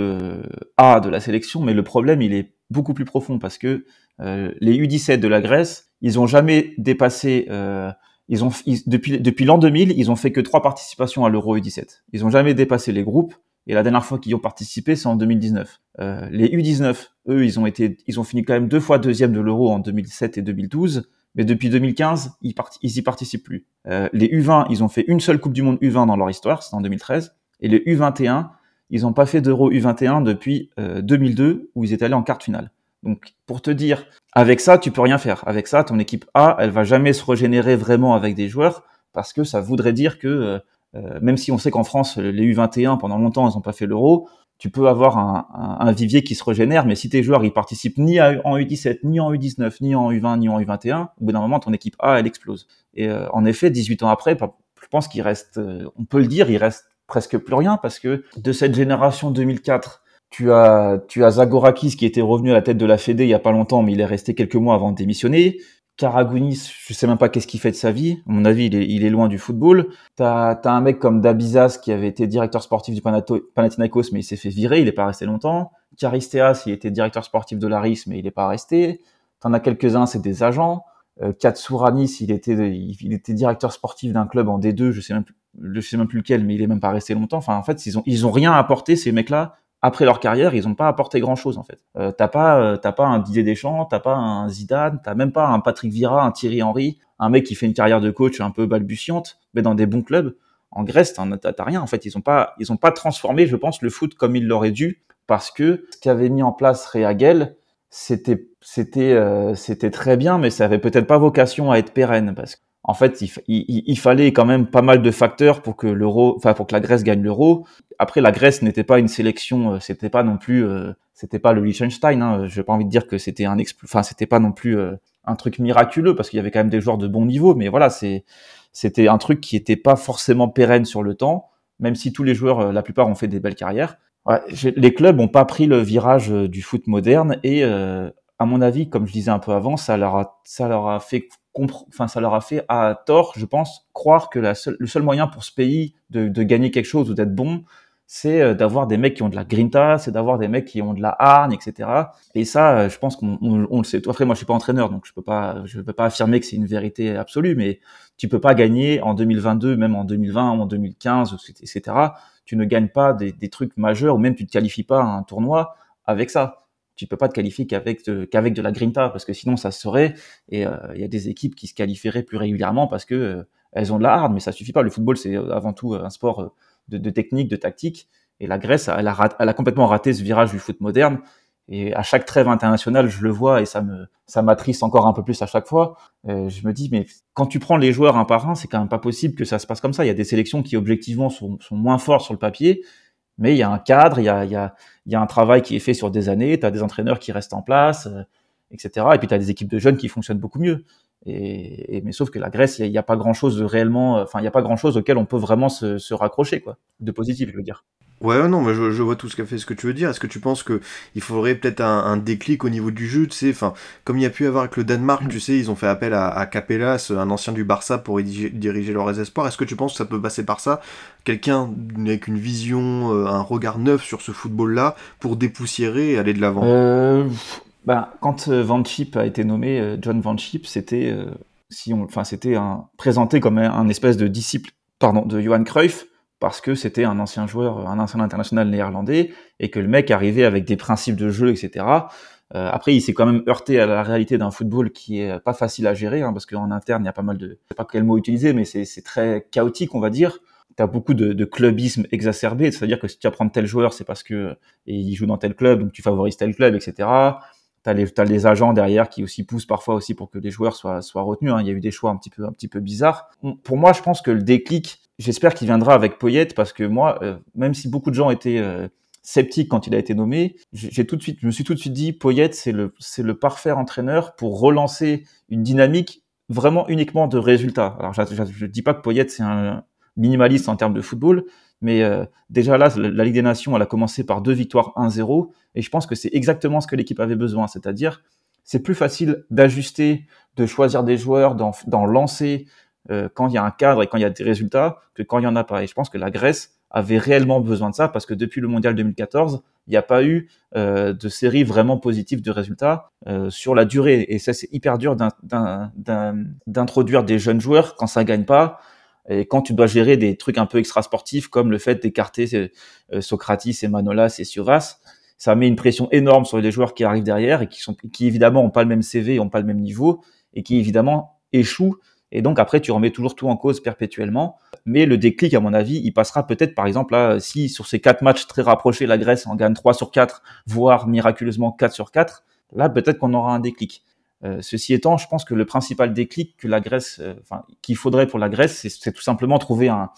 S2: A de la sélection, mais le problème il est beaucoup plus profond parce que les U17 de la Grèce, ils ont jamais dépassé ils ont, depuis, depuis l'an 2000, ils ont fait que trois participations à l'Euro U17. Ils ont jamais dépassé les groupes. Et la dernière fois qu'ils ont participé, c'est en 2019. Euh, les U19, eux, ils ont été, ils ont fini quand même deux fois deuxième de l'Euro en 2007 et 2012. Mais depuis 2015, ils, y participent plus. Euh, les U20, ils ont fait une seule Coupe du Monde U20 dans leur histoire, c'est en 2013. Et les U21, ils n'ont pas fait d'Euro U21 depuis euh, 2002, où ils étaient allés en quart finale. Donc, pour te dire, avec ça, tu peux rien faire. Avec ça, ton équipe A, elle va jamais se régénérer vraiment avec des joueurs parce que ça voudrait dire que euh, euh, même si on sait qu'en France, les U21 pendant longtemps, ils n'ont pas fait l'Euro, tu peux avoir un, un, vivier qui se régénère, mais si tes joueurs ils participent ni en U17, ni en U19, ni en U20, ni en U21, au bout d'un moment, ton équipe A, elle explose. Et euh, en effet, 18 ans après, je pense qu'il reste, on peut le dire, il reste presque plus rien parce que de cette génération 2004 tu as, tu as Zagorakis qui était revenu à la tête de la Fédé il y a pas longtemps, mais il est resté quelques mois avant de démissionner. Karagounis, je sais même pas qu'est-ce qu'il fait de sa vie. À mon avis, il est, loin du football. T'as as un mec comme Dabizas qui avait été directeur sportif du Panathinaikos, mais il s'est fait virer, il est pas resté longtemps. Karisteas, il était directeur sportif de l'Aris, mais il est pas resté. T'en as quelques-uns, c'est des agents. Euh, Katsouranis, il était, directeur sportif d'un club en D2, je sais plus, sais même plus lequel, mais il est même pas resté longtemps. Enfin, en fait, ils ont, ils ont rien apporté ces mecs-là après leur carrière, ils n'ont pas apporté grand chose en fait. Euh, t'as pas, euh, t'as pas un Didier Deschamps, t'as pas un Zidane, t'as même pas un Patrick Vieira, un Thierry Henry, un mec qui fait une carrière de coach un peu balbutiante, mais dans des bons clubs. En Grèce, t'as rien en fait. Ils ont pas, ils ont pas transformé, je pense, le foot comme il l'aurait dû, parce que ce qu'avait mis en place Réagel, c'était, c'était, euh, c'était très bien, mais ça avait peut-être pas vocation à être pérenne, parce que en fait, il, fallait quand même pas mal de facteurs pour que l'euro, enfin pour que la Grèce gagne l'euro. Après, la Grèce n'était pas une sélection, euh, c'était pas non plus, euh, c'était pas le Liechtenstein. Hein, J'ai pas envie de dire que c'était un, enfin c'était pas non plus euh, un truc miraculeux parce qu'il y avait quand même des joueurs de bon niveau, mais voilà, c'était un truc qui était pas forcément pérenne sur le temps, même si tous les joueurs, la plupart, ont fait des belles carrières. Ouais, les clubs ont pas pris le virage du foot moderne et à mon avis, comme je disais un peu avant, ça leur a, ça leur a fait enfin, ça leur a fait à tort, je pense, croire que la le seul moyen pour ce pays de, de gagner quelque chose ou d'être bon, c'est euh, d'avoir des mecs qui ont de la grinta, c'est d'avoir des mecs qui ont de la hargne, etc. Et ça, euh, je pense qu'on on, le sait. Après, moi, je suis pas entraîneur, donc je peux pas, je peux pas affirmer que c'est une vérité absolue, mais tu peux pas gagner en 2022, même en 2020 ou en 2015, etc. Tu ne gagnes pas des, des trucs majeurs, ou même tu te qualifies pas à un tournoi avec ça tu peux pas te qualifier qu'avec de, qu'avec de la grinta parce que sinon ça se serait et euh, il y a des équipes qui se qualifieraient plus régulièrement parce que euh, elles ont de la hard mais ça suffit pas. Le football c'est euh, avant tout un sport de, technique de tactique. Et la Grèce elle a, complètement raté ce virage du foot moderne. Et à chaque trêve internationale je le vois et ça me ça m'attriste encore un peu plus à chaque fois. Je me dis mais quand tu prends les joueurs un par un c'est quand même pas possible que ça se passe comme ça. Il y a des sélections qui objectivement sont moins fortes sur le papier mais il y a un cadre, il y a, un travail qui est fait sur des années, tu as des entraîneurs qui restent en place, euh, etc. Et puis tu as des équipes de jeunes qui fonctionnent beaucoup mieux. Mais sauf que la Grèce, il n'y a, pas grand chose de réellement, enfin, il n'y a pas grand chose auquel on peut vraiment se, se raccrocher, quoi, de positif, je veux dire.
S1: Ouais, non, mais je, je, vois tout ce qu'a fait ce que tu veux dire. Est-ce que tu penses que il faudrait peut-être un, un, déclic au niveau du jeu, tu sais, enfin, comme il y a pu avoir avec le Danemark, tu sais, ils ont fait appel à, à Capellas, un ancien du Barça, pour diriger leurs espoirs. Est-ce que tu penses que ça peut passer par ça? Quelqu'un avec une vision, euh, un regard neuf sur ce football-là, pour dépoussiérer et aller de l'avant?
S2: Euh, ben, Quand euh, Van Chip a été nommé, John Van Chip, c'était si on, c'était présenté comme un, un espèce de disciple, pardon, de Johan Cruyff parce que c'était un ancien joueur, un ancien international néerlandais, et que le mec arrivait avec des principes de jeu, etc. Euh, après, il s'est quand même heurté à la réalité d'un football qui est pas facile à gérer, hein, parce qu'en interne, il y a pas mal de, je sais pas quel mot utiliser, mais c'est très chaotique, on va dire. Tu as beaucoup de, de clubisme exacerbé, c'est-à-dire que si tu apprends tel joueur, c'est parce que et il joue dans tel club, donc tu favorises tel club, etc. T'as les, as les agents derrière qui aussi poussent parfois aussi pour que les joueurs soient, soient retenus. Hein. Il y a eu des choix un petit peu, un petit peu bizarres. Pour moi, je pense que le déclic, j'espère qu'il viendra avec Poyet parce que moi, euh, même si beaucoup de gens étaient euh, sceptiques quand il a été nommé, j'ai tout de suite, je me suis tout de suite dit, Poyet, c'est le, c'est le parfait entraîneur pour relancer une dynamique vraiment uniquement de résultats. Alors, je ne dis pas que Poyet c'est un minimaliste en termes de football, Mais euh, déjà là, la Ligue des Nations, elle a commencé par deux victoires 1-0, et je pense que c'est exactement ce que l'équipe avait besoin, c'est-à-dire c'est plus facile d'ajuster, de choisir des joueurs, d'en lancer euh, quand il y a un cadre et quand il y a des résultats que quand il y en a pas. Et je pense que la Grèce avait réellement besoin de ça parce que depuis le Mondial 2014, il n'y a pas eu euh, de série vraiment positive de résultats euh, sur la durée. Et ça, c'est hyper dur d'introduire des jeunes joueurs quand ça gagne pas et quand tu dois gérer des trucs un peu extra-sportifs comme le fait d'écarter Socrates et Manolas et Siovas. Ça met une pression énorme sur les joueurs qui arrivent derrière et qui sont, qui évidemment ont pas le même CV, ont pas le même niveau et qui évidemment échouent et donc après, tu remets toujours tout en cause perpétuellement. Mais le déclic, à mon avis, il passera peut-être, par exemple, là, si sur ces quatre matchs très rapprochés, la Grèce en gagne 3 sur 4, voire miraculeusement 4 sur 4, là, peut-être qu'on aura un déclic. Euh, ceci étant, je pense que le principal déclic que la Grèce, euh, enfin, qu'il faudrait pour la Grèce, c'est tout simplement trouver un,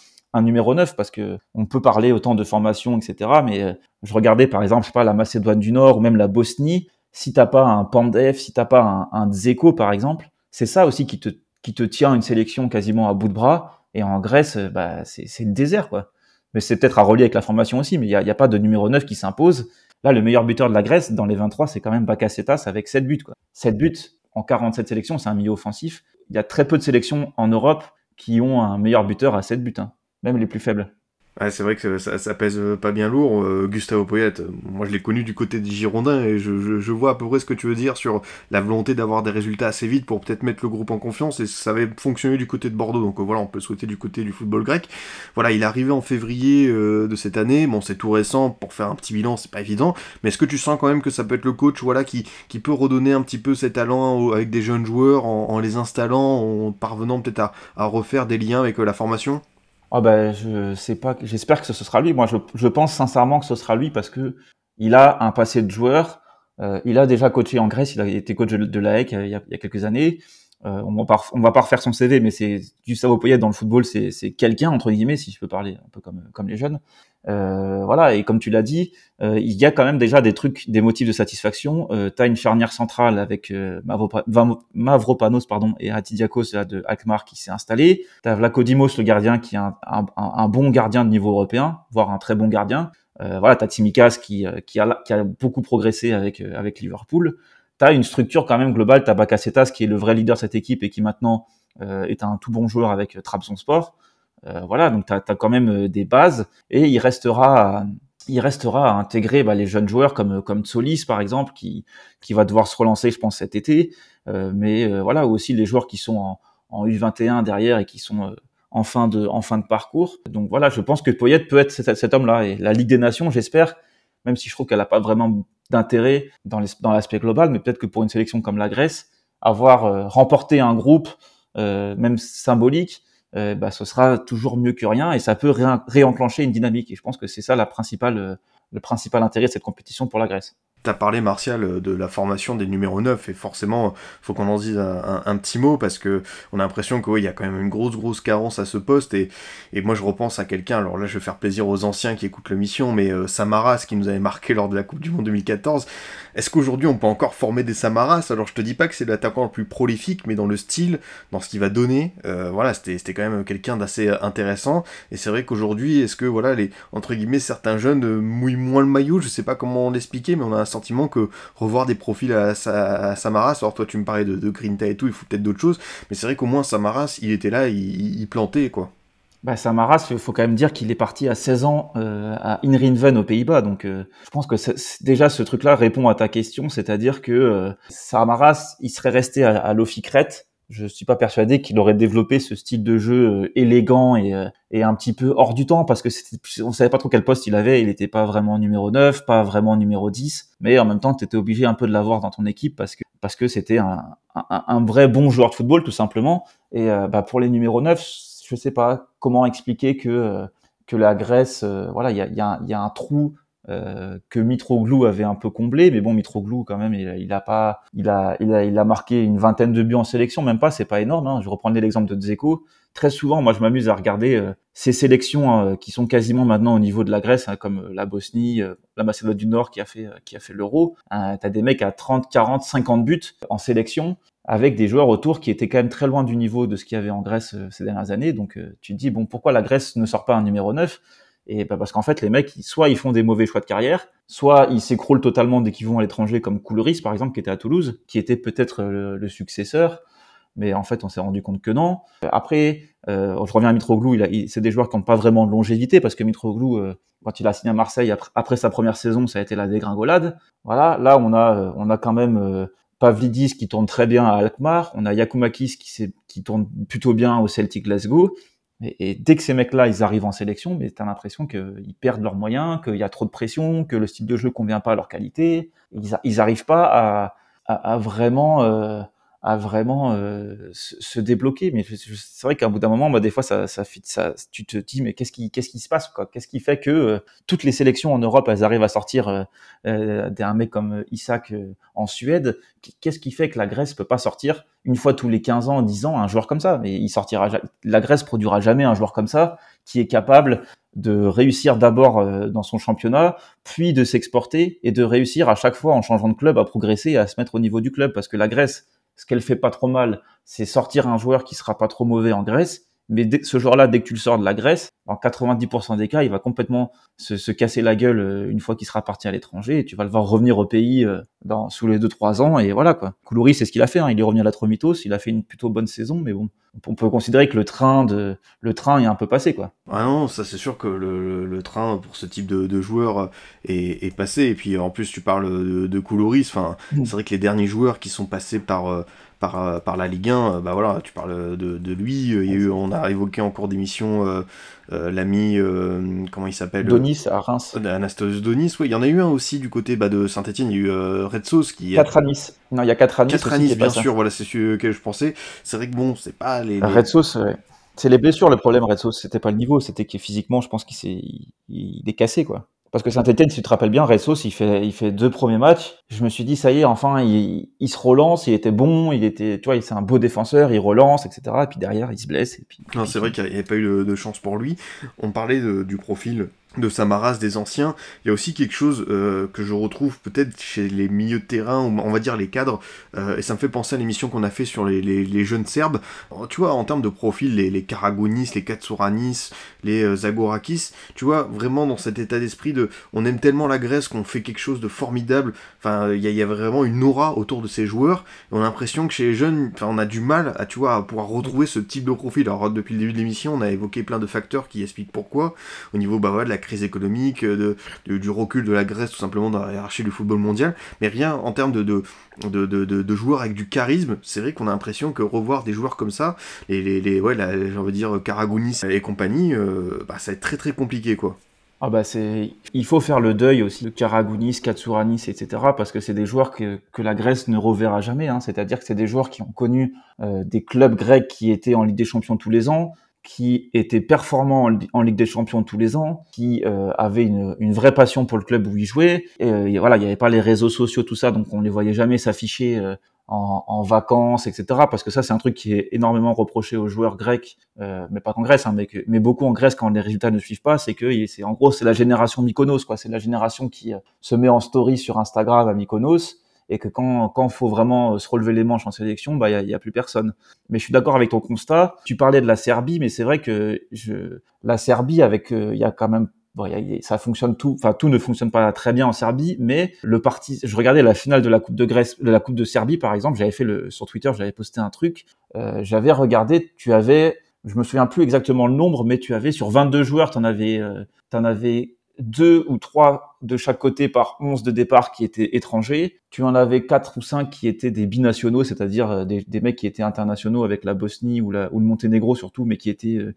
S2: numéro 9 parce que on peut parler autant de formation, etc. Mais euh, je regardais par exemple, je sais pas, la Macédoine du Nord ou même la Bosnie. Si t'as pas un Pandev, si t'as pas un, un Dzeko par exemple, c'est ça aussi qui te qui te tient une sélection quasiment à bout de bras. Et en Grèce, euh, bah, c'est le désert, quoi. Mais c'est peut-être à relier avec la formation aussi, mais il n'y a, y a, pas de numéro 9 qui s'impose. Là, le meilleur buteur de la Grèce, dans les 23, c'est quand même Bakasetas avec 7 buts, quoi. 7 buts en 47 sélections, c'est un milieu offensif. Il y a très peu de sélections en Europe qui ont un meilleur buteur à 7 buts, hein. même les plus faibles.
S1: C'est vrai que ça, pèse pas bien lourd. Euh, Gustavo Poyet, euh, moi je l'ai connu du côté des Girondins et je, vois à peu près ce que tu veux dire sur la volonté d'avoir des résultats assez vite pour peut-être mettre le groupe en confiance et ça avait fonctionné du côté de Bordeaux. Donc euh, voilà, on peut souhaiter du côté du football grec. Voilà, il est arrivé en février de cette année. Bon, c'est tout récent pour faire un petit bilan, c'est pas évident. Mais est-ce que tu sens quand même que ça peut être le coach, voilà, qui, peut redonner un petit peu cet talent avec des jeunes joueurs en, les installant, en parvenant peut-être à refaire des liens avec la formation?
S2: Ah ben, je sais pas. J'espère que ce sera lui. Moi, je, je, pense sincèrement que ce sera lui parce que il a un passé de joueur. Euh, il a déjà coaché en Grèce. Il a été coach de l'AEC euh, il, y a, il y a quelques années. Euh, on, va pas, on va pas refaire son CV, mais c'est Gustavo Poyet dans le football, c'est quelqu'un entre guillemets, si je peux parler un peu comme comme les jeunes. Euh, voilà, et comme tu l'as dit, euh, il y a quand même déjà des trucs, des motifs de satisfaction. Euh, tu as une charnière centrale avec euh, Mavropanos pardon, et Hatidiakos de Akmar qui s'est installé. Tu as Vlakodimos, le gardien, qui est un, un, un, bon gardien de niveau européen, voire un très bon gardien. Euh, voilà, tu as Timikas qui, euh, qui, a, qui a beaucoup progressé avec, avec Liverpool. Tu as une structure quand même globale. Tu as Bakasetas qui est le vrai leader de cette équipe et qui maintenant est un tout bon joueur avec Trabzonspor. Sport. Euh, voilà, donc tu as, quand même euh, des bases et il restera il restera à intégrer bah, les jeunes joueurs comme comme Solis par exemple qui qui va devoir se relancer je pense cet été. Euh, mais euh, voilà aussi les joueurs qui sont en, en, U21 derrière et qui sont en fin de en fin de parcours. Donc voilà je pense que Poyet peut être cet, cet homme là et la Ligue des Nations j'espère même si je trouve qu'elle n'a pas vraiment d'intérêt dans l'aspect global mais peut-être que pour une sélection comme la Grèce avoir remporté un groupe même symbolique euh, bah, ce sera toujours mieux que rien et ça peut réenclencher une dynamique. Et je pense que c'est ça la principale, euh, le principal intérêt de cette compétition pour la Grèce.
S1: T'as parlé, Martial, de la formation des numéros 9, et forcément, faut qu'on en dise un, petit mot, parce que on a l'impression qu'il y a quand même une grosse, grosse carence à ce poste, et, et moi je repense à quelqu'un, alors là je vais faire plaisir aux anciens qui écoutent l'émission, mais euh, Samaras, qui nous avait marqué lors de la Coupe du Monde 2014, est-ce qu'aujourd'hui on peut encore former des Samaras? Alors je te dis pas que c'est l'attaquant le plus prolifique, mais dans le style, dans ce qu'il va donner, euh, voilà, c'était quand même quelqu'un d'assez intéressant, et c'est vrai qu'aujourd'hui, est-ce que, voilà, les, entre guillemets, certains jeunes euh, mouillent moins le maillot, je sais pas comment l'expliquer, mais on a un sentiment que revoir des profils à, Samaras, alors toi tu me parlais de, de Grinta et tout, il faut peut-être d'autres choses, mais c'est vrai qu'au moins Samaras, il était là, il, plantait quoi.
S2: Bah, Samaras, il faut quand même dire qu'il est parti à 16 ans euh, à Inrinven aux Pays-Bas. Donc, euh, je pense que déjà ce truc-là répond à ta question, c'est-à-dire que euh, Samaras, il serait resté à, à je suis pas persuadé qu'il aurait développé ce style de jeu euh, élégant et, euh, et un petit peu hors du temps parce que on savait pas trop quel poste il avait, il était pas vraiment numéro 9, pas vraiment numéro 10, mais en même temps tu étais obligé un peu de l'avoir dans ton équipe parce que parce que c'était un, un, un, vrai bon joueur de football tout simplement. Et euh, bah, pour les numéros 9, je sais pas comment expliquer que que la Grèce voilà, il y a, y, a, y a un trou euh, que Mitroglou avait un peu comblé, mais bon, Mitroglou quand même, il, a pas, il a, il a, il a marqué une vingtaine de buts en sélection, même pas, c'est pas énorme. Hein. Je reprends l'exemple de Dzeko. Très souvent, moi, je m'amuse à regarder euh, ces sélections euh, qui sont quasiment maintenant au niveau de la Grèce, hein, comme la Bosnie, la Macédoine du Nord qui a fait, qui a fait l'Euro. T'as des mecs à 30, 40, 50 buts en sélection avec des joueurs autour qui étaient quand même très loin du niveau de ce qu'il y avait en Grèce ces dernières années. Donc tu te dis bon pourquoi la Grèce ne sort pas un numéro 9 Et bah, parce qu'en fait, les mecs, soit ils font des mauvais choix de carrière, soit ils s'écroulent totalement dès qu'ils vont à l'étranger, comme Couleris, par exemple, qui était à Toulouse, qui était peut-être le, successeur. Mais en fait, on s'est rendu compte que non. Après, euh, je reviens à Mitroglou, il, c'est des joueurs qui n'ont pas vraiment de longévité, parce que Mitroglou, euh, quand il a signé à Marseille, après, sa première saison, ça a été la dégringolade. Voilà, là, on a, euh, on a quand même euh, Pavlidis qui tourne très bien à Alkmaar, on a Yakumakis qui, qui tourne plutôt bien au Celtic Glasgow, et, dès que ces mecs-là, ils arrivent en sélection, mais t'as l'impression qu'ils perdent leurs moyens, qu'il y a trop de pression, que le style de jeu convient pas à leur qualité. Ils, ils arrivent pas à, à, à vraiment euh, à vraiment euh, se, débloquer. Mais c'est vrai qu'à bout d'un moment, bah, des fois, ça, ça, tu te dis, mais qu'est-ce qui, qu'est-ce qui se passe Qu'est-ce qui fait que euh, toutes les sélections en Europe, elles arrivent à sortir euh, euh d'un mec comme Isaac en Suède? Qu'est-ce qui fait que la Grèce peut pas sortir une fois tous les 15 ans, 10 ans un joueur comme ça? Mais il sortira, la Grèce produira jamais un joueur comme ça qui est capable de réussir d'abord dans son championnat, puis de s'exporter et de réussir à chaque fois en changeant de club à progresser et à se mettre au niveau du club. Parce que la Grèce, ce qu'elle fait pas trop mal, c'est sortir un joueur qui sera pas trop mauvais en Grèce. Mais ce joueur-là, dès que tu le sors de la Grèce, en 90% des cas, il va complètement se, casser la gueule euh, une fois qu'il sera parti à l'étranger et tu vas le voir revenir au pays euh, dans, sous les 2-3 ans et voilà quoi. Koulouri, c'est ce qu'il a fait, hein. il est revenu à la Tromitos, il a fait une plutôt bonne saison, mais bon, on peut considérer que le train de le train est un peu passé quoi.
S1: Ah non, ça c'est sûr que le, le, train pour ce type de, de joueur est, est, passé et puis en plus tu parles de, de Koulouris, enfin mm. c'est vrai que les derniers joueurs qui sont passés par euh, par, par la Ligue 1, bah voilà, tu parles de, de lui, il y a eu, on a évoqué en cours d'émission euh, euh, l'ami, euh, comment il s'appelle
S2: Donis à Reims.
S1: Anastasios Donis, oui, il y en a eu un aussi du côté bah, de Saint-Etienne, il y a eu Red Sauce qui...
S2: Quatre à Nice. Non, il y a quatre à Nice.
S1: Quatre à Nice, bien sûr, voilà, c'est ce que je pensais. C'est vrai que bon, c'est pas les...
S2: Red Sauce, c'est les blessures le problème, Red Sauce, c'était pas le niveau, c'était que physiquement, je pense qu'il il, il est cassé, quoi. Parce que Saint-Etienne, si tu te rappelles bien, Ressos, il fait, deux premiers matchs. Je me suis dit, ça y est, enfin, il, se relance, il était bon, il était, tu vois, c'est un beau défenseur, il relance, etc. Et puis derrière, il se blesse.
S1: Non, c'est vrai qu'il n'y avait pas eu de, chance pour lui. On parlait du profil de Samaras des anciens, il y a aussi quelque chose euh, que je retrouve peut-être chez les milieux de terrain, ou on va dire les cadres, euh, et ça me fait penser à l'émission qu'on a fait sur les, les, jeunes Serbes. Tu vois, en termes de profil, les, les Karagounis, les Katsouranis, les euh, Zagorakis, tu vois, vraiment dans cet état d'esprit de on aime tellement la Grèce qu'on fait quelque chose de formidable. Enfin, il y, y, a vraiment une aura autour de ces joueurs, et on a l'impression que chez les jeunes, enfin, on a du mal à, tu vois, à pouvoir retrouver ce type de profil. Alors, depuis le début de l'émission, on a évoqué plein de facteurs qui expliquent pourquoi, au niveau bah, voilà, de la crise économique, de, du recul de la Grèce tout simplement dans la hiérarchie du football mondial, mais rien en termes de, de, de, de joueurs avec du charisme, c'est vrai qu'on a l'impression que revoir des joueurs comme ça, les, les, les ouais, j'ai envie de dire Karagounis et compagnie, euh, bah, ça va être très très compliqué quoi.
S2: Ah bah c'est, il faut faire le deuil aussi de Karagounis, Katsouranis, etc. parce que c'est des joueurs que, que la Grèce ne reverra jamais. Hein. C'est-à-dire que c'est des joueurs qui ont connu euh, des clubs grecs qui étaient en Ligue des Champions tous les ans, qui était performant en, Ligue des Champions tous les ans, qui euh, avait une, une, vraie passion pour le club où il jouait. Et, euh, voilà, il n'y avait pas les réseaux sociaux, tout ça, donc on les voyait jamais s'afficher euh, en, en, vacances, etc. Parce que ça, c'est un truc qui est énormément reproché aux joueurs grecs, euh, mais pas qu'en Grèce, hein, mais, que, mais beaucoup en Grèce quand les résultats ne suivent pas, c'est que c'est en gros c'est la génération Mykonos, quoi. C'est la génération qui se met en story sur Instagram à Mykonos et que quand quand faut vraiment euh, se relever les manches en sélection, bah il y a, plus personne. Mais je suis d'accord avec ton constat. Tu parlais de la Serbie, mais c'est vrai que je la Serbie avec euh, il y a quand même Bon, ça fonctionne tout, enfin tout ne fonctionne pas très bien en Serbie, mais le parti, je regardais la finale de la Coupe de Grèce, de la Coupe de Serbie par exemple, j'avais fait le sur Twitter, j'avais posté un truc, euh, j'avais regardé, tu avais, je me souviens plus exactement le nombre, mais tu avais sur 22 joueurs, tu en avais, euh, en avais deux ou trois de chaque côté par 11 de départ qui étaient étrangers. Tu en avais quatre ou cinq qui étaient des binationaux, c'est-à-dire euh, des, mecs qui étaient internationaux avec la Bosnie ou, le Monténégro surtout, mais qui étaient euh,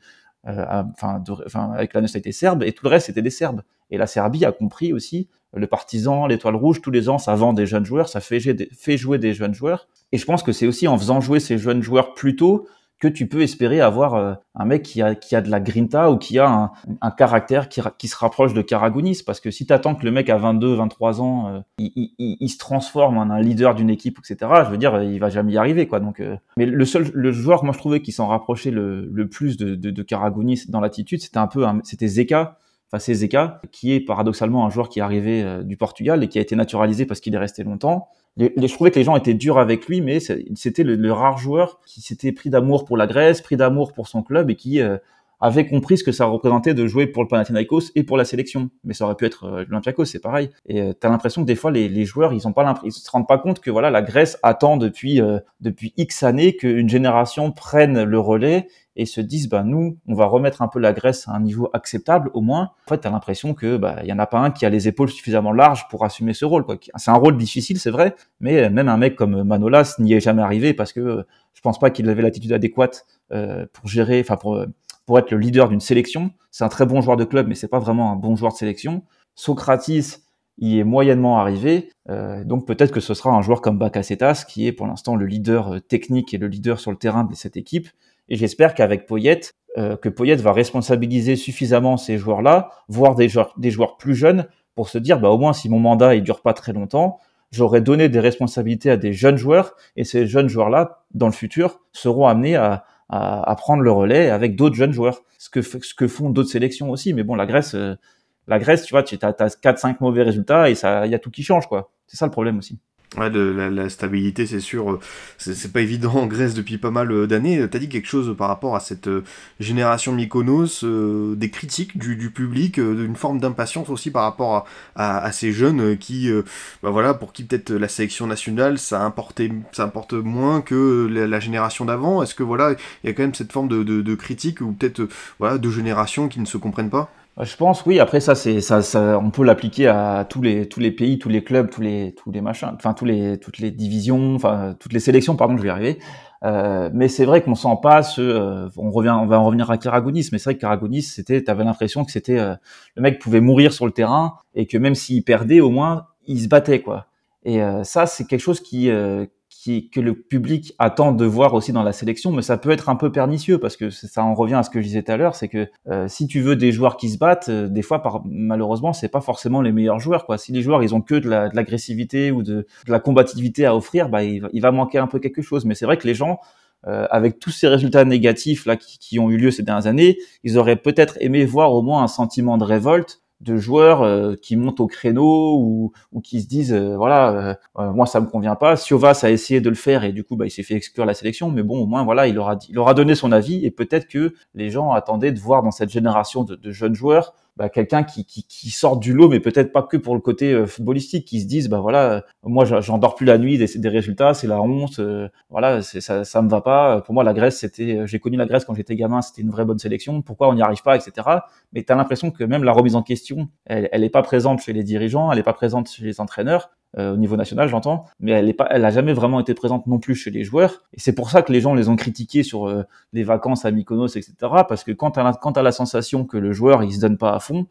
S2: euh enfin, avec la nationalité serbe, et tout le reste c'était des Serbes. Et la Serbie a compris aussi, le partisan, l'étoile rouge, tous les ans ça vend des jeunes joueurs, ça fait, fait jouer des jeunes joueurs. Et je pense que c'est aussi en faisant jouer ces jeunes joueurs plus tôt que tu peux espérer avoir euh, un mec qui a, qui a de la grinta ou qui a un, un caractère qui, qui, se rapproche de Karagounis. Parce que si tu attends que le mec à 22, 23 ans, euh, il, il, il, se transforme en un leader d'une équipe, etc., je veux dire, il va jamais y arriver. quoi. Donc, euh, Mais le seul le joueur, moi, je trouvais qui s'en rapprochait le, le, plus de, de, de Karagounis dans l'attitude, c'était un peu c'était Zeka. Enfin, c'est Zeka, qui est paradoxalement un joueur qui est arrivé du Portugal et qui a été naturalisé parce qu'il est resté longtemps je trouvais que les gens étaient durs avec lui, mais c'était le, rare joueur qui s'était pris d'amour pour la Grèce, pris d'amour pour son club et qui, euh, avait compris ce que ça représentait de jouer pour le Panathinaikos et pour la sélection. Mais ça aurait pu être euh, l'Olympiakos, c'est pareil. Et euh, t'as l'impression que des fois les, joueurs, ils ont pas ils se rendent pas compte que voilà, la Grèce attend depuis euh, depuis X années qu'une génération prenne le relais et se disent bah nous, on va remettre un peu la Grèce à un niveau acceptable au moins. En fait, t'as l'impression que bah il y en a pas un qui a les épaules suffisamment larges pour assumer ce rôle. Quoi. C'est un rôle difficile, c'est vrai, mais même un mec comme Manolas n'y est jamais arrivé parce que je pense pas qu'il avait l'attitude adéquate euh, pour gérer, enfin pour pour être le leader d'une sélection. C'est un très bon joueur de club, mais c'est pas vraiment un bon joueur de sélection. Socratis y est moyennement arrivé, euh, donc peut-être que ce sera un joueur comme Bakasetas qui est pour l'instant le leader euh, technique et le leader sur le terrain de cette équipe. Et j'espère qu'avec Poyet, euh, que Poyet va responsabiliser suffisamment ces joueurs-là, voire des joueurs, des joueurs plus jeunes, pour se dire bah au moins si mon mandat il dure pas très longtemps, j'aurais donné des responsabilités à des jeunes joueurs et ces jeunes joueurs-là dans le futur seront amenés à, à, prendre le relais avec d'autres jeunes joueurs. Ce que, ce que font d'autres sélections aussi. Mais bon, la Grèce, euh, la Grèce, tu vois, tu as, as 4-5 mauvais résultats et ça, il y a tout qui change, quoi. C'est ça le problème aussi.
S1: Ouais, de, la, la, stabilité, c'est sûr, euh, c'est pas évident en Grèce depuis pas mal euh, d'années. T'as dit quelque chose par rapport à cette euh, génération Mykonos, des critiques du, du public, d'une forme d'impatience aussi par rapport à, à, ces jeunes qui, bah voilà, pour qui peut-être la sélection nationale, ça, ça importe moins que la, génération d'avant. Est-ce que voilà, il y a quand même cette forme de, de, de critique ou peut-être voilà, deux générations qui ne se comprennent pas?
S2: Je pense, oui. Après, ça, c'est ça, ça, on peut l'appliquer à tous les tous les pays, tous les clubs, tous les tous les machins, enfin tous les toutes les divisions, enfin toutes les sélections. Pardon, je vais y arriver. Euh, mais c'est vrai qu'on sent pas ce. Euh, on revient, on va en revenir à Karagonis, mais c'est vrai que Karagonis, c'était, t'avais l'impression que c'était euh, le mec pouvait mourir sur le terrain et que même s'il perdait, au moins il se battait quoi. Et euh, ça, c'est quelque chose qui que le public attend de voir aussi dans la sélection, mais ça peut être un peu pernicieux parce que ça en revient à ce que je disais tout à l'heure, c'est que euh, si tu veux des joueurs qui se battent, euh, des fois par, malheureusement c'est pas forcément les meilleurs joueurs. Si les joueurs ils ont que de l'agressivité ou de, la combativité à offrir, bah il, va manquer un peu quelque chose. Mais c'est vrai que les gens euh, avec tous ces résultats négatifs là qui, ont eu lieu ces dernières années, ils auraient peut-être aimé voir au moins un sentiment de révolte de joueurs euh, qui montent au créneau ou, ou qui se disent euh, voilà euh, moi ça me convient pas. Siovas a essayé de le faire et du coup bah, il s'est fait exclure la sélection. Mais bon au moins voilà il aura il aura donné son avis et peut-être que les gens attendaient de voir dans cette génération de, de jeunes joueurs bah, quelqu'un qui, qui, qui, sort du lot, mais peut-être pas que pour le côté euh, footballistique, qui se disent bah voilà, euh, moi j'en dors plus la nuit des, des résultats, c'est la honte, euh, voilà, ça, ça me va pas. Pour moi, la Grèce, c'était, j'ai connu la Grèce quand j'étais gamin, c'était une vraie bonne sélection. Pourquoi on n'y arrive pas, etc. Mais tu as l'impression que même la remise en question, elle, elle est pas présente chez les dirigeants, elle est pas présente chez les entraîneurs. Euh, au niveau national, j'entends, mais elle est pas, elle a jamais vraiment été présente non plus chez les joueurs. Et c'est pour ça que les gens les ont critiqués sur euh, les vacances à Mykonos, etc. Parce que quand t'as quand as la sensation que le joueur il se donne pas à fond,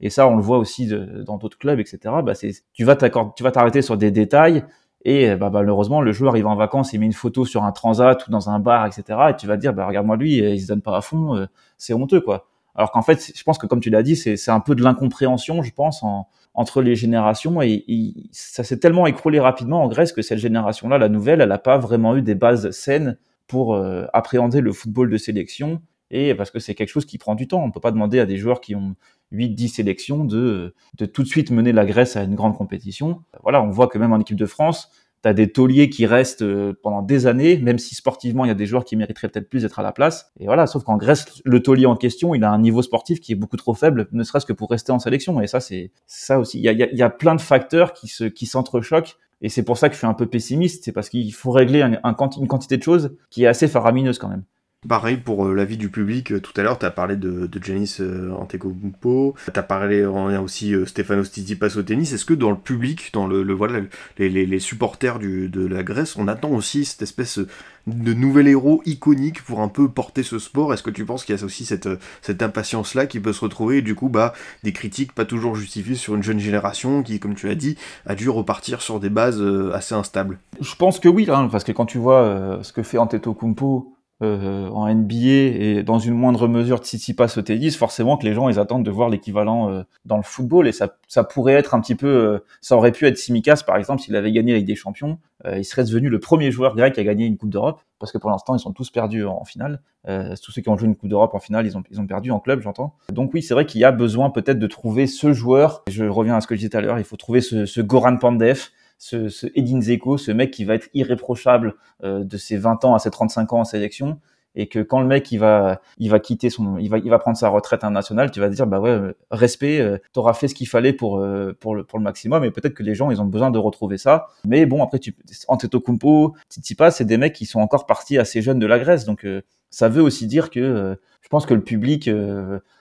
S2: et ça on le voit aussi dans d'autres clubs, etc. Bah c'est, tu vas tu t'arrêter sur des détails. Et bah, malheureusement, le joueur il va en vacances, il met une photo sur un transat ou dans un bar, etc. Et tu vas dire, bah regarde-moi lui, il se donne pas à fond, euh, c'est honteux quoi. Alors qu'en fait, je pense que comme tu l'as dit, c'est un peu de l'incompréhension, je pense, en, entre les générations et, ça s'est tellement écroulé rapidement en Grèce que cette génération-là, la nouvelle, elle n'a pas vraiment eu des bases saines pour euh, appréhender le football de sélection et parce que c'est quelque chose qui prend du temps. On peut pas demander à des joueurs qui ont 8 10 sélections de tout de suite mener la Grèce à une grande compétition. Voilà, on voit que même en équipe de France, tu as des tauliers qui restent euh, pendant des années, même si sportivement il y a des joueurs qui mériteraient peut-être plus d'être à la place. Et voilà, sauf qu'en Grèce, le taulier en question, il a un niveau sportif qui est beaucoup trop faible, ne serait-ce que pour rester en sélection. Et ça, c'est ça aussi. Il y a, il y a plein de facteurs qui se qui s'entrechoquent. Et c'est pour ça que je suis un peu pessimiste, c'est parce qu'il faut régler un, une quantité de choses qui est assez faramineuse quand même.
S1: Pareil pour euh, l'avis du public, euh, tout à l'heure tu as parlé de, Janis euh, Antetokounmpo, tu as parlé a aussi euh, Stefanos Tsitsipas au tennis, est-ce que dans le public, dans le, voilà les, les, les, supporters du, de la Grèce, on attend aussi cette espèce de nouvel héros iconique pour un peu porter ce sport? Est-ce que tu penses qu'il y a aussi cette, cette impatience-là qui peut se retrouver? Et du coup bah, des critiques pas toujours justifiées sur une jeune génération qui, comme tu l'as dit, a dû repartir sur des bases assez instables.
S2: Je pense que oui, hein, parce que quand tu vois ce que fait Antetokounmpo euh, en NBA et dans une moindre mesure passe au tennis, forcément que les gens ils attendent de voir l'équivalent euh, dans le football et ça, ça pourrait être un petit peu, euh, ça aurait pu être Simikas par exemple s'il avait gagné avec des champions, il serait devenu le premier joueur grec à gagner une Coupe d'Europe parce que pour l'instant ils sont tous perdus en, finale. tous ceux qui ont joué une Coupe d'Europe en finale, ils ont, ils ont perdu en club, j'entends. Donc oui, c'est vrai qu'il y a besoin peut-être de trouver ce joueur. Je reviens à ce que je disais tout à l'heure, il faut trouver ce, ce Goran Pandev ce, ce Edin Zeko, ce mec qui va être irréprochable euh, de ses 20 ans à ses 35 ans en sélection et que quand le mec il va il va quitter son il va il va prendre sa retraite internationale tu vas te dire bah ouais respect euh, t'auras fait ce qu'il fallait pour euh, pour le pour le maximum et peut-être que les gens ils ont besoin de retrouver ça. Mais bon après tu Antetokounmpo Tsitsipas c'est des mecs qui sont encore partis assez jeunes de la Grèce donc euh, ça veut aussi dire que je pense que le public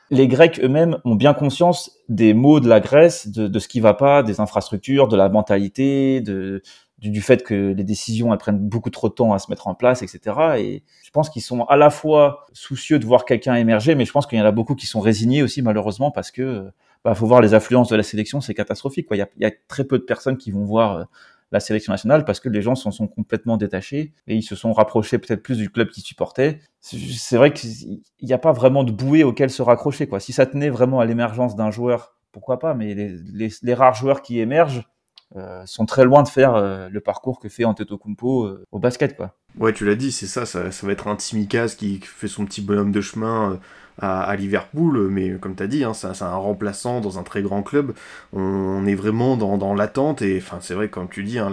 S2: les Grecs eux-mêmes ont bien conscience des maux de la Grèce, de, de ce qui va pas, des infrastructures, de la mentalité, de, du, du, fait que les décisions elles prennent beaucoup trop de temps à se mettre en place, etc. Et je pense qu'ils sont à la fois soucieux de voir quelqu'un émerger, mais je pense qu'il y en a beaucoup qui sont résignés aussi malheureusement parce que bah, faut voir les affluences de la sélection, c'est catastrophique. Quoi. Il, y a, il y a très peu de personnes qui vont voir euh, la sélection nationale parce que les gens s'en sont complètement détachés et ils se sont rapprochés peut-être plus du club qu'ils supportaient. C'est vrai qu'il n'y a pas vraiment de bouée auquel se raccrocher. Quoi. Si ça tenait vraiment à l'émergence d'un joueur, pourquoi pas, mais les, les, rares joueurs qui émergent, euh, sont très loin de faire euh, le parcours que fait Antetokounmpo euh, au basket quoi.
S1: Ouais, tu l'as dit, c'est ça, ça, ça, va être un Timikaz qui fait son petit bonhomme de chemin euh, à, Liverpool, mais comme tu as dit, hein, c'est un remplaçant dans un très grand club. On, est vraiment dans, l'attente, et enfin, c'est vrai, comme tu dis, hein,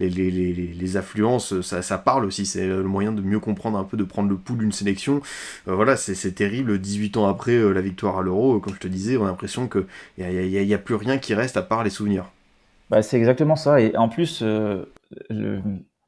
S1: les, affluences, ça, parle aussi, c'est le moyen de mieux comprendre un peu, de prendre le pouls d'une sélection. Euh, voilà, c'est terrible, 18 ans après euh, la victoire à l'Euro, comme je te disais, on a l'impression qu'il n'y a, y a, plus rien qui reste à part les souvenirs.
S2: Bah, c'est exactement ça. Et en plus, euh,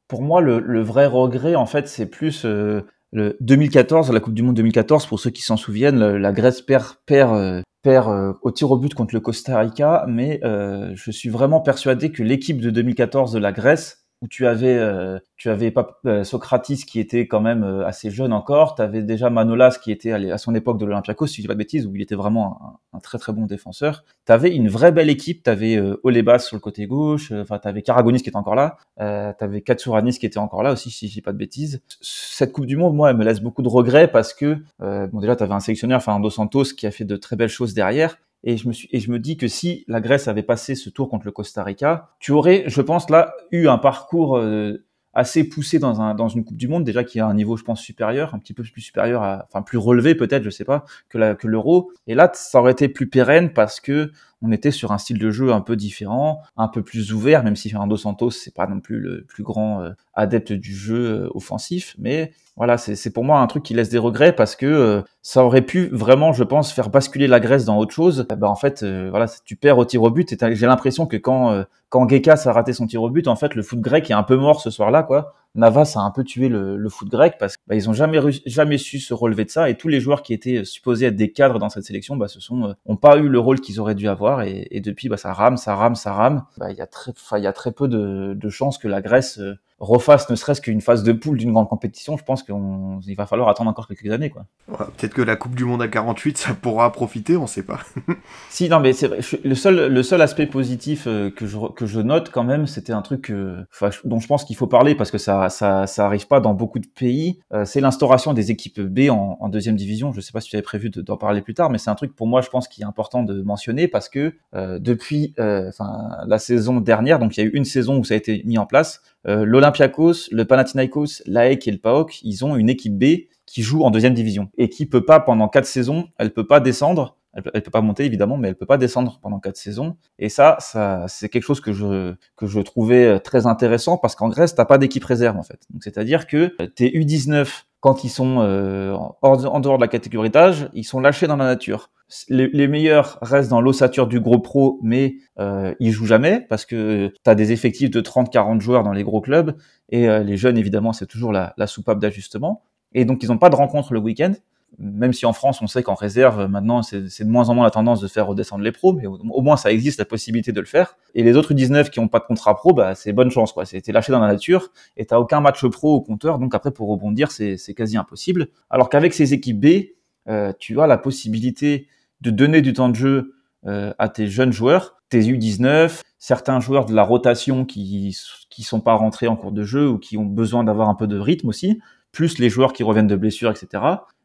S2: pour moi, le, vrai regret, en fait, c'est plus euh, le 2014, la Coupe du Monde 2014. Pour ceux qui s'en souviennent, la Grèce perd, perd, euh, perd au tir au but contre le Costa Rica. Mais je suis vraiment persuadé que l'équipe de 2014 de la Grèce où tu avais euh, tu avais euh, Socratis qui était quand même euh, assez jeune encore, tu avais déjà Manolas qui était à son époque de l'Olympiakos si je dis pas de bêtises où il était vraiment un, très très bon défenseur. Tu avais une vraie belle équipe, tu avais euh, Olebas sur le côté gauche, enfin tu avais Karagonis qui était encore là, euh, tu avais Katsouranis qui était encore là aussi si je dis pas de bêtises. Cette Coupe du monde moi elle me laisse beaucoup de regrets parce que bon déjà tu avais un sélectionneur Fernando Santos qui a fait de très belles choses derrière et je me suis et je me dis que si la Grèce avait passé ce tour contre le Costa Rica, tu aurais, je pense là, eu un parcours euh, assez poussé dans un dans une Coupe du Monde déjà qui a un niveau, je pense, supérieur, un petit peu plus supérieur, à, enfin plus relevé peut-être, je sais pas, que la que l'Euro. Et là, ça aurait été plus pérenne parce que on était sur un style de jeu un peu différent, un peu plus ouvert, même si Fernando Santos c'est pas non plus le plus grand euh, adepte du jeu euh, offensif, mais voilà, c'est pour moi un truc qui laisse des regrets parce que euh, ça aurait pu vraiment, je pense, faire basculer la Grèce dans autre chose. bah en fait, voilà, tu perds au tir au but. J'ai l'impression que quand quand Gekas a raté son tir au but, en fait, le foot grec est un peu mort ce soir-là, quoi. Navas a un peu tué le, foot grec parce qu'ils bah, ont jamais jamais su se relever de ça. Et tous les joueurs qui étaient supposés être des cadres dans cette sélection, bah, ce sont ont pas eu le rôle qu'ils auraient dû avoir. Et, depuis, bah, ça rame, ça rame, ça rame. Bah, il y a très, y a très peu de, de chances que la Grèce refasse ne serait-ce qu'une phase de poule d'une grande compétition, je pense qu'il va falloir attendre encore quelques années. quoi.
S1: Ouais, Peut-être que la Coupe du Monde à 48, ça pourra profiter, on sait pas.
S2: si, non, mais c'est vrai, je, le, seul, le seul aspect positif euh, que, je, que je note quand même, c'était un truc euh, dont je pense qu'il faut parler parce que ça, ça, ça arrive pas dans beaucoup de pays, euh, c'est l'instauration des équipes B en, en, deuxième division. Je sais pas si tu avais prévu d'en parler plus tard, mais c'est un truc pour moi, je pense, qui est important de mentionner parce que euh, depuis la saison dernière, donc il y a eu une saison où ça a été mis en place, euh, l'Olympiakos, le Panathinaikos, l'AEK et le PAOK, ils ont une équipe B qui joue en deuxième division et qui peut pas pendant quatre saisons, elle peut pas descendre, elle peut, pas monter évidemment, mais elle peut pas descendre pendant quatre saisons. Et ça, ça c'est quelque chose que je que je trouvais très intéressant parce qu'en Grèce, t'as pas d'équipe réserve en fait. Donc c'est-à-dire que tes U19 quand ils sont euh, en dehors de la catégorie d'âge, ils sont lâchés dans la nature. Les, meilleurs restent dans l'ossature du gros pro, mais euh, ils jouent jamais parce que tu as des effectifs de 30-40 joueurs dans les gros clubs et euh, les jeunes, évidemment, c'est toujours la, la soupape d'ajustement. Et donc, ils n'ont pas de rencontre le week-end même si en France, on sait qu'en réserve, maintenant, c'est de moins en moins la tendance de faire redescendre les pros, mais au, moins, ça existe la possibilité de le faire. Et les autres 19 qui n'ont pas de contrat pro, bah, c'est bonne chance, quoi. C'était lâché dans la nature, et t'as aucun match pro au compteur, donc après, pour rebondir, c'est quasi impossible. Alors qu'avec ces équipes B, euh, tu as la possibilité de donner du temps de jeu euh, à tes jeunes joueurs, tes U19, certains joueurs de la rotation qui qui sont pas rentrés en cours de jeu ou qui ont besoin d'avoir un peu de rythme aussi, plus les joueurs qui reviennent de blessures, etc.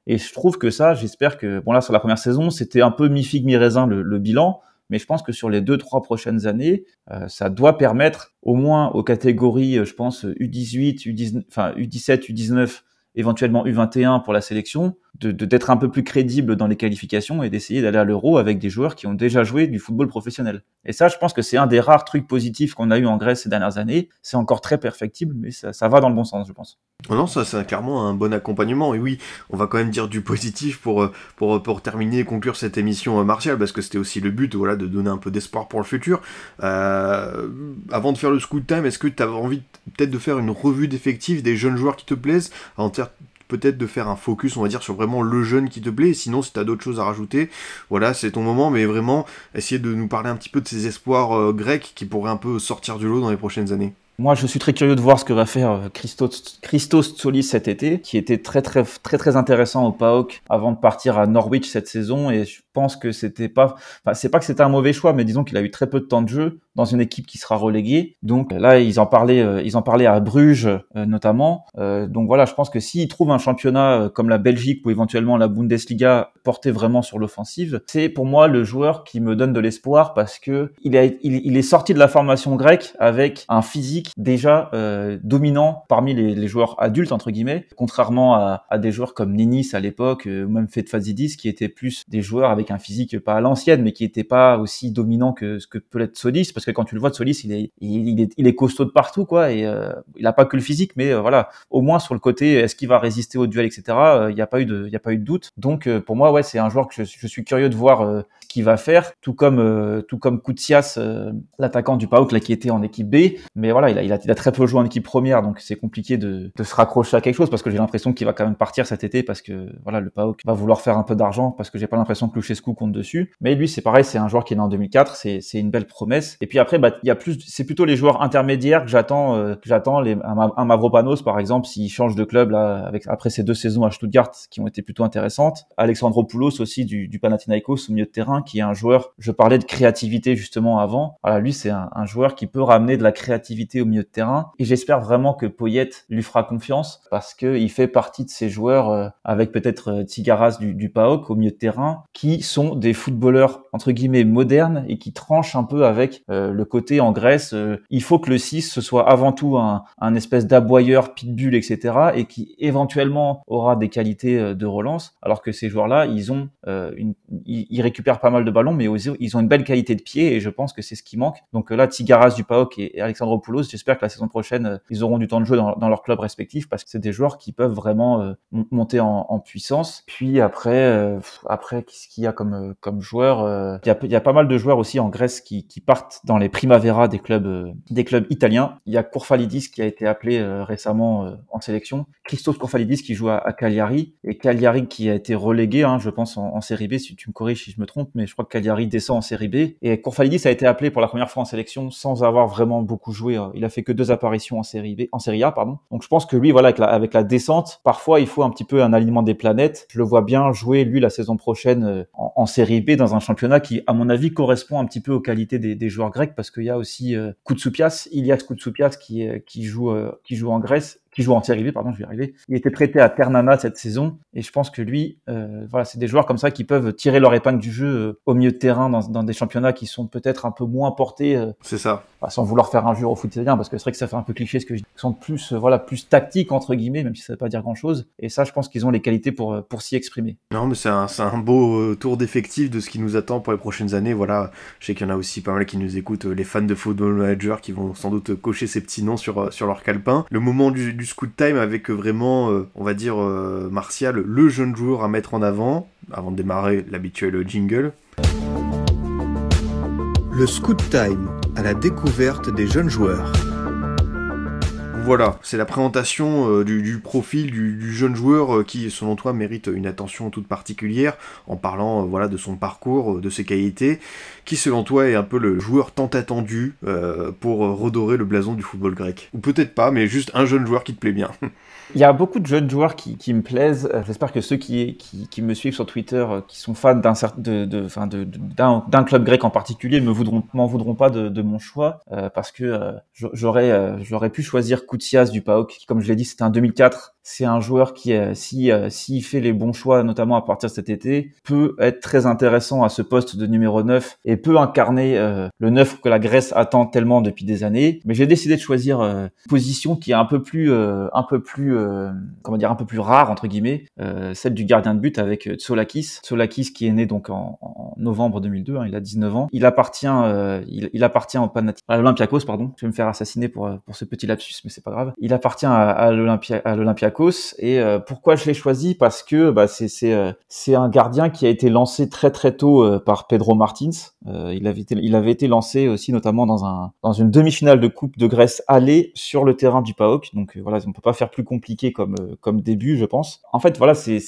S2: Et je trouve que ça, j'espère que, bon là, sur la première saison, c'était un peu mi-figue, mi-raisin le, le, bilan, mais je pense que sur les deux, trois prochaines années, euh, ça doit permettre au moins aux catégories, je pense, U18, U19, enfin, U17, U19, éventuellement U21 pour la sélection, d'être un peu plus crédible dans les qualifications et d'essayer d'aller à l'euro avec des joueurs qui ont déjà joué du football professionnel. Et ça, je pense que c'est un des rares trucs positifs qu'on a eu en Grèce ces dernières années. C'est encore très perfectible, mais ça, ça va dans le bon sens, je pense.
S1: Non, ça c'est clairement un bon accompagnement. Et oui, on va quand même dire du positif pour, euh, pour, pour terminer et conclure cette émission euh, martiale, parce que c'était aussi le but voilà, de donner un peu d'espoir pour le futur. Euh, avant de faire le scoot time, est-ce que tu avais envie peut-être de faire une revue d'effectifs des jeunes joueurs qui te plaisent en peut-être de faire un focus, on va dire, sur vraiment le jeune qui te plaît. Sinon, si tu d'autres choses à rajouter, voilà, c'est ton moment. Mais vraiment, essayer de nous parler un petit peu de ces espoirs grecs qui pourraient un peu sortir du lot dans les prochaines années.
S2: Moi, je suis très curieux de voir ce que va faire euh, Christos, Christos Solis cet été, qui était très très très très intéressant au PAOK avant de partir à Norwich cette saison. Et je pense que c'était pas, enfin, c'est pas que c'était un mauvais choix, mais disons qu'il a eu très peu de temps de jeu dans une équipe qui sera reléguée. Donc là, ils en parlaient, euh, ils en parlaient à Bruges euh, notamment. donc voilà, je pense que s'ils trouvent un championnat comme la Belgique ou éventuellement la Bundesliga porté vraiment sur l'offensive, c'est pour moi le joueur qui me donne de l'espoir parce que il, a, il, il est sorti de la formation grecque avec un physique déjà euh, dominant parmi les, joueurs adultes entre guillemets, contrairement à, des joueurs comme Ninis à l'époque euh, ou même Fazidis qui étaient plus des joueurs avec un physique pas à l'ancienne mais qui n'étaient pas aussi dominants que ce que peut être Solis parce que quand tu le vois de Solis il est il, est, costaud de partout quoi et euh, il a pas que le physique mais voilà. Au moins sur le côté est-ce qu'il va résister au duel etc il n'y a pas eu de il a pas eu de doute. Donc pour moi ouais c'est un joueur que je, je, suis curieux de voir ce qu'il va faire tout comme tout comme Koutsias l'attaquant du PAOK là qui était en équipe B. Mais voilà il a, il a, très peu joué en équipe première, donc c'est compliqué de, de, se raccrocher à quelque chose parce que j'ai l'impression qu'il va quand même partir cet été parce que voilà le PAOK va vouloir faire un peu d'argent parce que j'ai pas l'impression que Luchescu compte dessus. Mais lui c'est pareil, c'est un joueur qui est né en 2004, c'est, une belle promesse. Et puis après bah il y a plus, c'est plutôt les joueurs intermédiaires que j'attends, euh, j'attends un, Mavropanos par exemple s'il change de club là avec après ces deux saisons à Stuttgart qui ont été plutôt intéressantes. Alexandropoulos aussi du, du Panathinaikos au milieu de terrain qui est un joueur. Je parlais de créativité justement avant. Voilà lui c'est un, un joueur qui peut ramener de la créativité au milieu de terrain. Et j'espère vraiment que Poyet lui fera confiance parce qu'il fait partie de ces joueurs euh, avec peut-être euh, Tigaras du, du PAOK au milieu de terrain qui sont des footballeurs entre guillemets modernes et qui tranchent un peu avec euh, le côté en Grèce. il faut que le 6 ce soit avant tout un, un espèce d'aboyeur, pitbull, etc. et qui éventuellement aura des qualités de relance alors que ces joueurs-là, ils ont une, ils, récupèrent pas mal de ballons mais ils ont une belle qualité de pied et je pense que c'est ce qui manque. Donc là, Tigaras du PAOK et, et Alexandropoulos, j'espère que la saison prochaine, euh, ils auront du temps de jeu dans, leur club respectif parce que c'est des joueurs qui peuvent vraiment euh, monter en, puissance. Puis après, euh, après, qu'est-ce qu'il y a comme comme joueurs il, y a, il y a pas mal de joueurs aussi en Grèce qui, qui partent dans les primavera des clubs des clubs italiens. Il y a Kourfalidis qui a été appelé récemment en sélection. Christos Kourfalidis qui joue à, Cagliari et Cagliari qui a été relégué, hein, je pense en, en, série B. Si tu me corriges si je me trompe, mais je crois que Cagliari descend en série B. Et Kourfalidis a été appelé pour la première fois en sélection sans avoir vraiment beaucoup joué. Il a fait que deux apparitions en série B, en série A, pardon. Donc je pense que lui, voilà, avec la, descente, parfois il faut un petit peu un alignement des planètes. Je le vois bien jouer lui la saison prochaine euh, en, série B dans un championnat qui, à mon avis, correspond un petit peu aux qualités des, joueurs grecs parce qu'il y a aussi euh, Koutsoupias, Ilias Koutsoupias qui, qui joue euh, qui joue en Grèce qui joue en série B, pardon, je vais y arriver. Il était prêté à Ternana cette saison, et je pense que lui, euh, voilà, c'est des joueurs comme ça qui peuvent tirer leur épingle du jeu euh, au milieu de terrain dans, dans, des championnats qui sont peut-être un peu moins portés. Euh,
S1: c'est ça.
S2: sans vouloir faire injure au foot italien, parce que c'est vrai que ça fait un peu cliché ce que je dis. Ils sont plus, euh, voilà, plus tactiques entre guillemets, même si ça veut pas dire grand chose. Et ça, je pense qu'ils ont les qualités pour pour s'y exprimer.
S1: Non, mais c'est un, un beau tour d'effectif de ce qui nous attend pour les prochaines années. Voilà, je sais qu'il y en a aussi pas mal qui nous écoutent, les fans de Football Manager qui vont sans doute cocher ces petits noms sur sur leur calepin. Le moment du, du scoot time avec que vraiment, euh, on va dire, euh, Martial, le jeune joueur à mettre en avant, avant de démarrer l'habituel jingle.
S3: Le Scoot Time, à la découverte des jeunes joueurs.
S1: Voilà, c'est la présentation euh, du, profil du, jeune joueur qui, selon toi, mérite une attention toute particulière, en parlant voilà de son parcours, de ses qualités, qui, selon toi, est un peu le joueur tant attendu pour redorer le blason du football grec. Ou peut-être pas, mais juste un jeune joueur qui te plaît bien.
S2: Il y a beaucoup de jeunes joueurs qui, me plaisent. Euh, j'espère que ceux qui, me suivent sur Twitter, euh, qui sont fans d'un club grec en particulier, voudront m'en voudront pas de, mon choix euh, parce que j'aurais j'aurais pu choisir Koutsias du PAOK, qui comme je l'ai dit c'était un 2004 c'est un joueur qui, si s'il fait les bons choix, notamment à partir de cet été, peut être très intéressant à ce poste de numéro 9 et peut incarner le 9 que la Grèce attend tellement depuis des années. Mais j'ai décidé de choisir une position qui est un peu plus, un peu plus, comment dire, un peu plus rare entre guillemets, celle du gardien de but avec Tsolakis. Tsolakis qui est né donc en, novembre 2002, hein, il a 19 ans. Il appartient, il, appartient au à l'Olympiakos, pardon. Je vais me faire assassiner pour pour ce petit lapsus, mais c'est pas grave. Il appartient à, à l'Olympiakos et euh, pourquoi je l'ai choisi? Parce que bah, c'est euh, un gardien qui a été lancé très très tôt euh, par Pedro Martins. il avait été il avait été lancé aussi notamment dans un dans une demi-finale de Coupe de Grèce aller sur le terrain du PAOK. Donc voilà, on peut pas faire plus compliqué comme comme début, je pense. En fait, voilà, c'est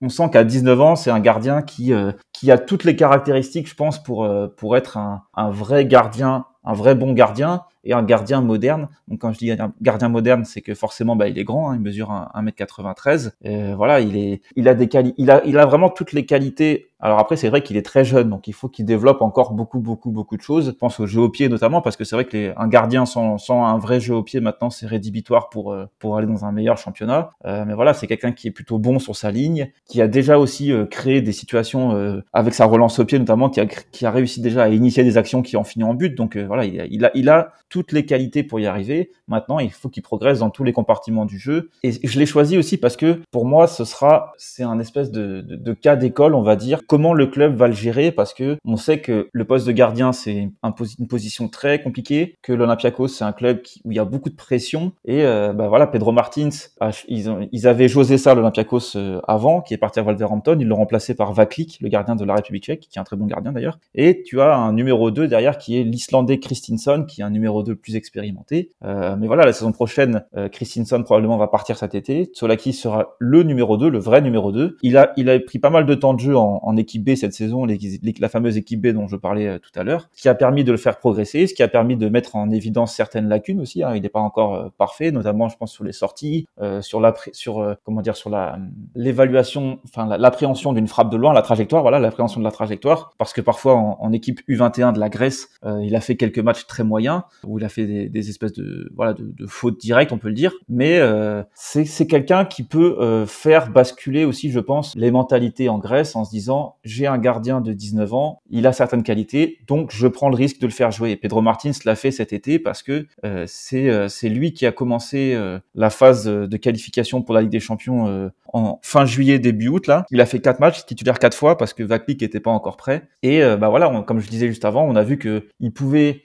S2: on sent qu'à 19 ans, c'est un gardien qui qui a toutes les caractéristiques, je pense, pour pour être un, un vrai gardien un vrai bon gardien et un gardien moderne. Donc quand je dis gardien moderne, c'est que forcément bah, il est grand, hein, il mesure 1m93. Et voilà, il est il a des quali il a il a vraiment toutes les qualités alors après, c'est vrai qu'il est très jeune, donc il faut qu'il développe encore beaucoup, beaucoup, beaucoup de choses. Je pense au jeu au pied notamment, parce que c'est vrai que les, un gardien sans, sans un vrai jeu au pied, maintenant, c'est rédhibitoire pour, euh, pour aller dans un meilleur championnat. Euh, mais voilà, c'est quelqu'un qui est plutôt bon sur sa ligne, qui a déjà aussi euh, créé des situations euh, avec sa relance au pied notamment, qui a, qui a réussi déjà à initier des actions qui ont fini en but. Donc voilà, il a, il a toutes les qualités pour y arriver. Maintenant, il faut qu'il progresse dans tous les compartiments du jeu. Et je l'ai choisi aussi parce que pour moi, ce sera, c'est un espèce de, cas d'école, on va dire. Comment le club va le gérer? Parce que on sait que le poste de gardien c'est une position très compliquée, que l'Olympiakos c'est un club où il y a beaucoup de pression. Et euh, bah voilà Pedro Martins ils, ont, ils avaient José ça l'Olympiakos euh, avant qui est parti à Wolverhampton, ils l'ont remplacé par Vaklik le gardien de la République tchèque qui est un très bon gardien d'ailleurs. Et tu as un numéro 2 derrière qui est l'Islandais Christinsson qui est un numéro 2 plus expérimenté euh, mais voilà la saison prochaine euh, Christinsson probablement va partir cet été, Solaki sera le numéro 2 le vrai numéro 2 il a il a pris pas mal de temps de jeu en, équipe B cette saison, la fameuse équipe B dont je parlais euh, tout à l'heure, ce qui a permis de le faire progresser, ce qui a permis de mettre en évidence certaines lacunes aussi. Hein. il n'est pas encore euh, parfait, notamment je pense sur les sorties, sur la sur comment dire sur la l'évaluation, enfin l'appréhension d'une frappe de loin, la trajectoire, voilà l'appréhension de la trajectoire, parce que parfois en, équipe U21 de la Grèce, il a fait quelques matchs très moyens où il a fait des, espèces de voilà de, fautes directes, on peut le dire, mais c'est quelqu'un qui peut faire basculer aussi, je pense, les mentalités en Grèce en se disant j'ai un gardien de 19 ans, il a certaines qualités, donc je prends le risque de le faire jouer. Pedro Martins l'a fait cet été parce que euh, c'est euh, lui qui a commencé euh, la phase de qualification pour la Ligue des Champions en fin juillet début août là. Il a fait quatre matchs, titulaire quatre fois parce que Vaklik n'était pas encore prêt. Et bah voilà, comme je disais juste avant, on a vu que il pouvait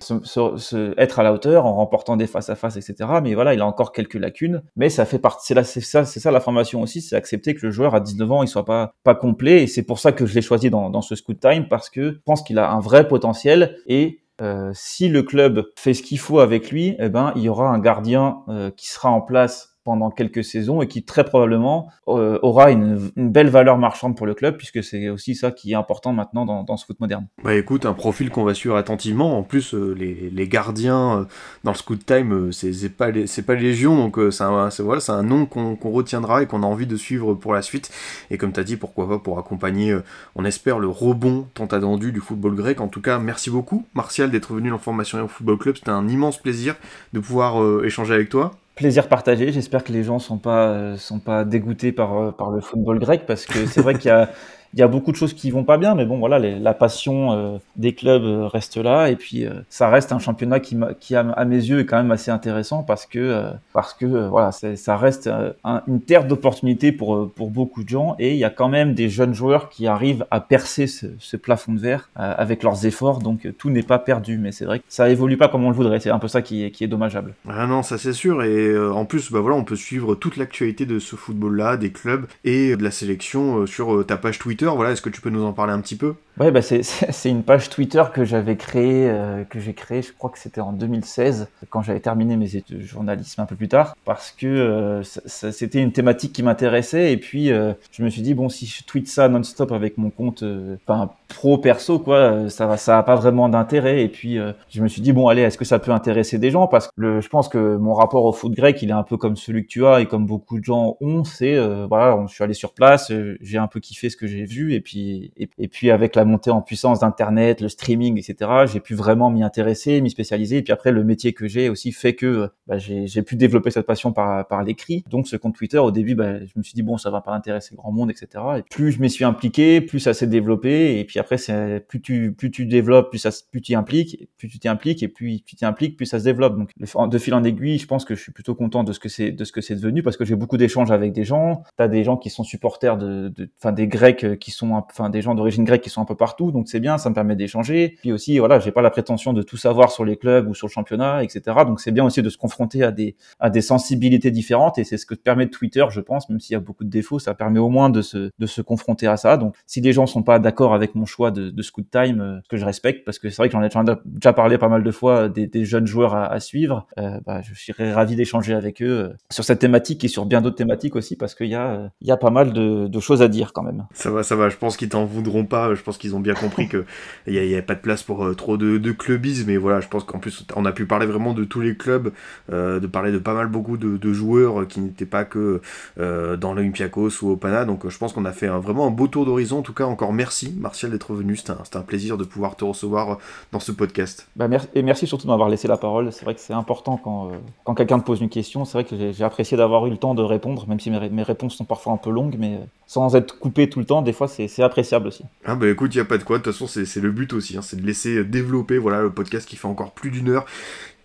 S2: être à la hauteur en remportant des face à face, etc. Mais voilà, il a encore quelques lacunes. Mais ça fait partie, c'est ça, c'est ça la formation aussi, c'est accepter que le joueur à 19 ans il soit pas pas complet. Et c'est pour ça que je l'ai choisi dans, dans ce Scoot Time parce que je pense qu'il a un vrai potentiel et euh, si le club fait ce qu'il faut avec lui, eh ben il y aura un gardien euh, qui sera en place pendant quelques saisons et qui très probablement euh, aura une, belle valeur marchande pour le club puisque c'est aussi ça qui est important maintenant dans, ce foot moderne.
S1: Bah écoute, un profil qu'on va suivre attentivement. En plus, euh, les, les, gardiens euh, dans le Scoot Time, c'est pas c'est pas légion donc c'est un voilà, un nom qu'on retiendra et qu'on a envie de suivre pour la suite. Et comme tu as dit, pourquoi pas pour accompagner, on espère le rebond tant attendu du football grec. En tout cas, merci beaucoup Martial d'être venu dans Formation au Football Club. C'était un immense plaisir de pouvoir échanger avec toi.
S2: Plaisir partagé. J'espère que les gens sont pas euh, sont pas dégoûtés par euh, par le football grec parce que c'est vrai qu'il y a il y a beaucoup de choses qui vont pas bien, mais bon, voilà, la passion euh, des clubs euh, reste là, et puis euh, ça reste un championnat qui, qui à, mes yeux, est quand même assez intéressant parce que parce que voilà, ça reste une terre d'opportunités pour pour beaucoup de gens, et il y a quand même des jeunes joueurs qui arrivent à percer ce, plafond de verre avec leurs efforts, donc tout n'est pas perdu, mais c'est vrai que ça évolue pas comme on le voudrait, c'est un peu ça qui est qui est dommageable.
S1: Ah non, ça c'est sûr, et en plus, bah voilà, on peut suivre toute l'actualité de ce football-là, des clubs et de la sélection sur ta page Twitter voilà, est-ce que tu peux nous en parler un petit peu?
S2: Ouais, bah c'est, une page Twitter que j'avais créée, euh, que j'ai créée, je crois que c'était en 2016, quand j'avais terminé mes études de journalisme un peu plus tard, parce que euh, c'était une thématique qui m'intéressait, et puis euh, je me suis dit, bon, si je tweete ça non-stop avec mon compte, enfin, pro-perso, quoi, ça va, ça pas vraiment d'intérêt, et puis je me suis dit, bon, allez, est-ce que ça peut intéresser des gens? Parce que je pense que mon rapport au foot grec, il est un peu comme celui que tu as, et comme beaucoup de gens ont, c'est, voilà, je suis allé sur place, j'ai un peu kiffé ce que j'ai vu. Et puis, et, puis avec la montée en puissance d'Internet, le streaming, etc., j'ai pu vraiment m'y intéresser, m'y spécialiser. Et puis après, le métier que j'ai aussi fait que bah, j'ai pu développer cette passion par, l'écrit. Donc ce compte Twitter, au début, bah, je me suis dit, bon, ça va pas intéresser grand monde, etc. Et plus je m'y suis impliqué, plus ça s'est développé. Et puis après, plus tu, plus tu développes, plus ça, plus tu impliques, plus tu t'impliques, et plus tu t'impliques, plus ça se développe. Donc de fil en aiguille, je pense que je suis plutôt content de ce que c'est, de ce que c'est devenu parce que j'ai beaucoup d'échanges avec des gens. T'as des gens qui sont supporters de, enfin des Grecs qui sont, enfin des gens d'origine grecque qui sont un peu partout. Donc c'est bien, ça me permet d'échanger. Puis aussi, voilà, j'ai pas la prétention de tout savoir sur les clubs ou sur le championnat, etc. Donc c'est bien aussi de se confronter à des, à des sensibilités différentes et c'est ce que permet Twitter, je pense, même s'il y a beaucoup de défauts, ça permet au moins de se, de se confronter à ça. Donc si des gens sont pas d'accord avec mon choix de, de Scoot Time, euh, que je respecte, parce que c'est vrai que j'en ai déjà parlé pas mal de fois des, des jeunes joueurs à, à suivre, euh, bah, je serais ravi d'échanger avec eux euh, sur cette thématique et sur bien d'autres thématiques aussi, parce qu'il y a, il y a pas mal de, choses à dire quand même.
S1: Ça va. Je pense qu'ils t'en voudront pas. Je pense qu'ils ont bien compris que il y, a, pas de place pour trop de, de clubisme. Mais voilà, je pense qu'en plus on a pu parler vraiment de tous les clubs, de parler de pas mal beaucoup de, joueurs qui n'étaient pas que dans l'Olympiakos ou au Pana. Donc je pense qu'on a fait un, vraiment un beau tour d'horizon. En tout cas, encore merci Martial d'être venu. C'était un, plaisir de pouvoir te recevoir dans ce podcast.
S2: Bah, et merci surtout de m'avoir laissé la parole. C'est vrai que c'est important quand, euh, quelqu'un te pose une question. C'est vrai que j'ai apprécié d'avoir eu le temps de répondre, même si mes, réponses sont parfois un peu longues, mais euh, sans être coupé tout le temps, des fois c'est appréciable aussi.
S1: Ah bah écoute, il n'y a pas de quoi. De toute façon, c'est le but aussi. Hein, c'est de laisser développer voilà, le podcast qui fait encore plus d'une heure.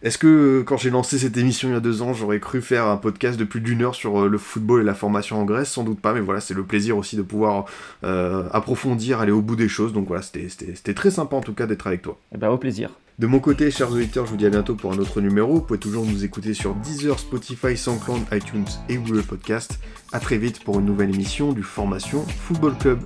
S1: Est-ce que euh, quand j'ai lancé cette émission il y a deux ans, j'aurais cru faire un podcast de plus d'une heure sur euh, le football et la formation en Grèce? Sans doute pas, mais voilà, c'est le plaisir aussi de pouvoir euh, approfondir, aller au bout des choses. Donc voilà, c'était très sympa en tout cas d'être avec toi.
S2: Eh ben, au plaisir.
S1: De mon côté, chers auditeurs, je vous dis à bientôt pour un autre numéro. Vous pouvez toujours nous écouter sur Deezer, Spotify, SoundCloud, iTunes et Google Podcast. A très vite pour une nouvelle émission du Formation Football Club.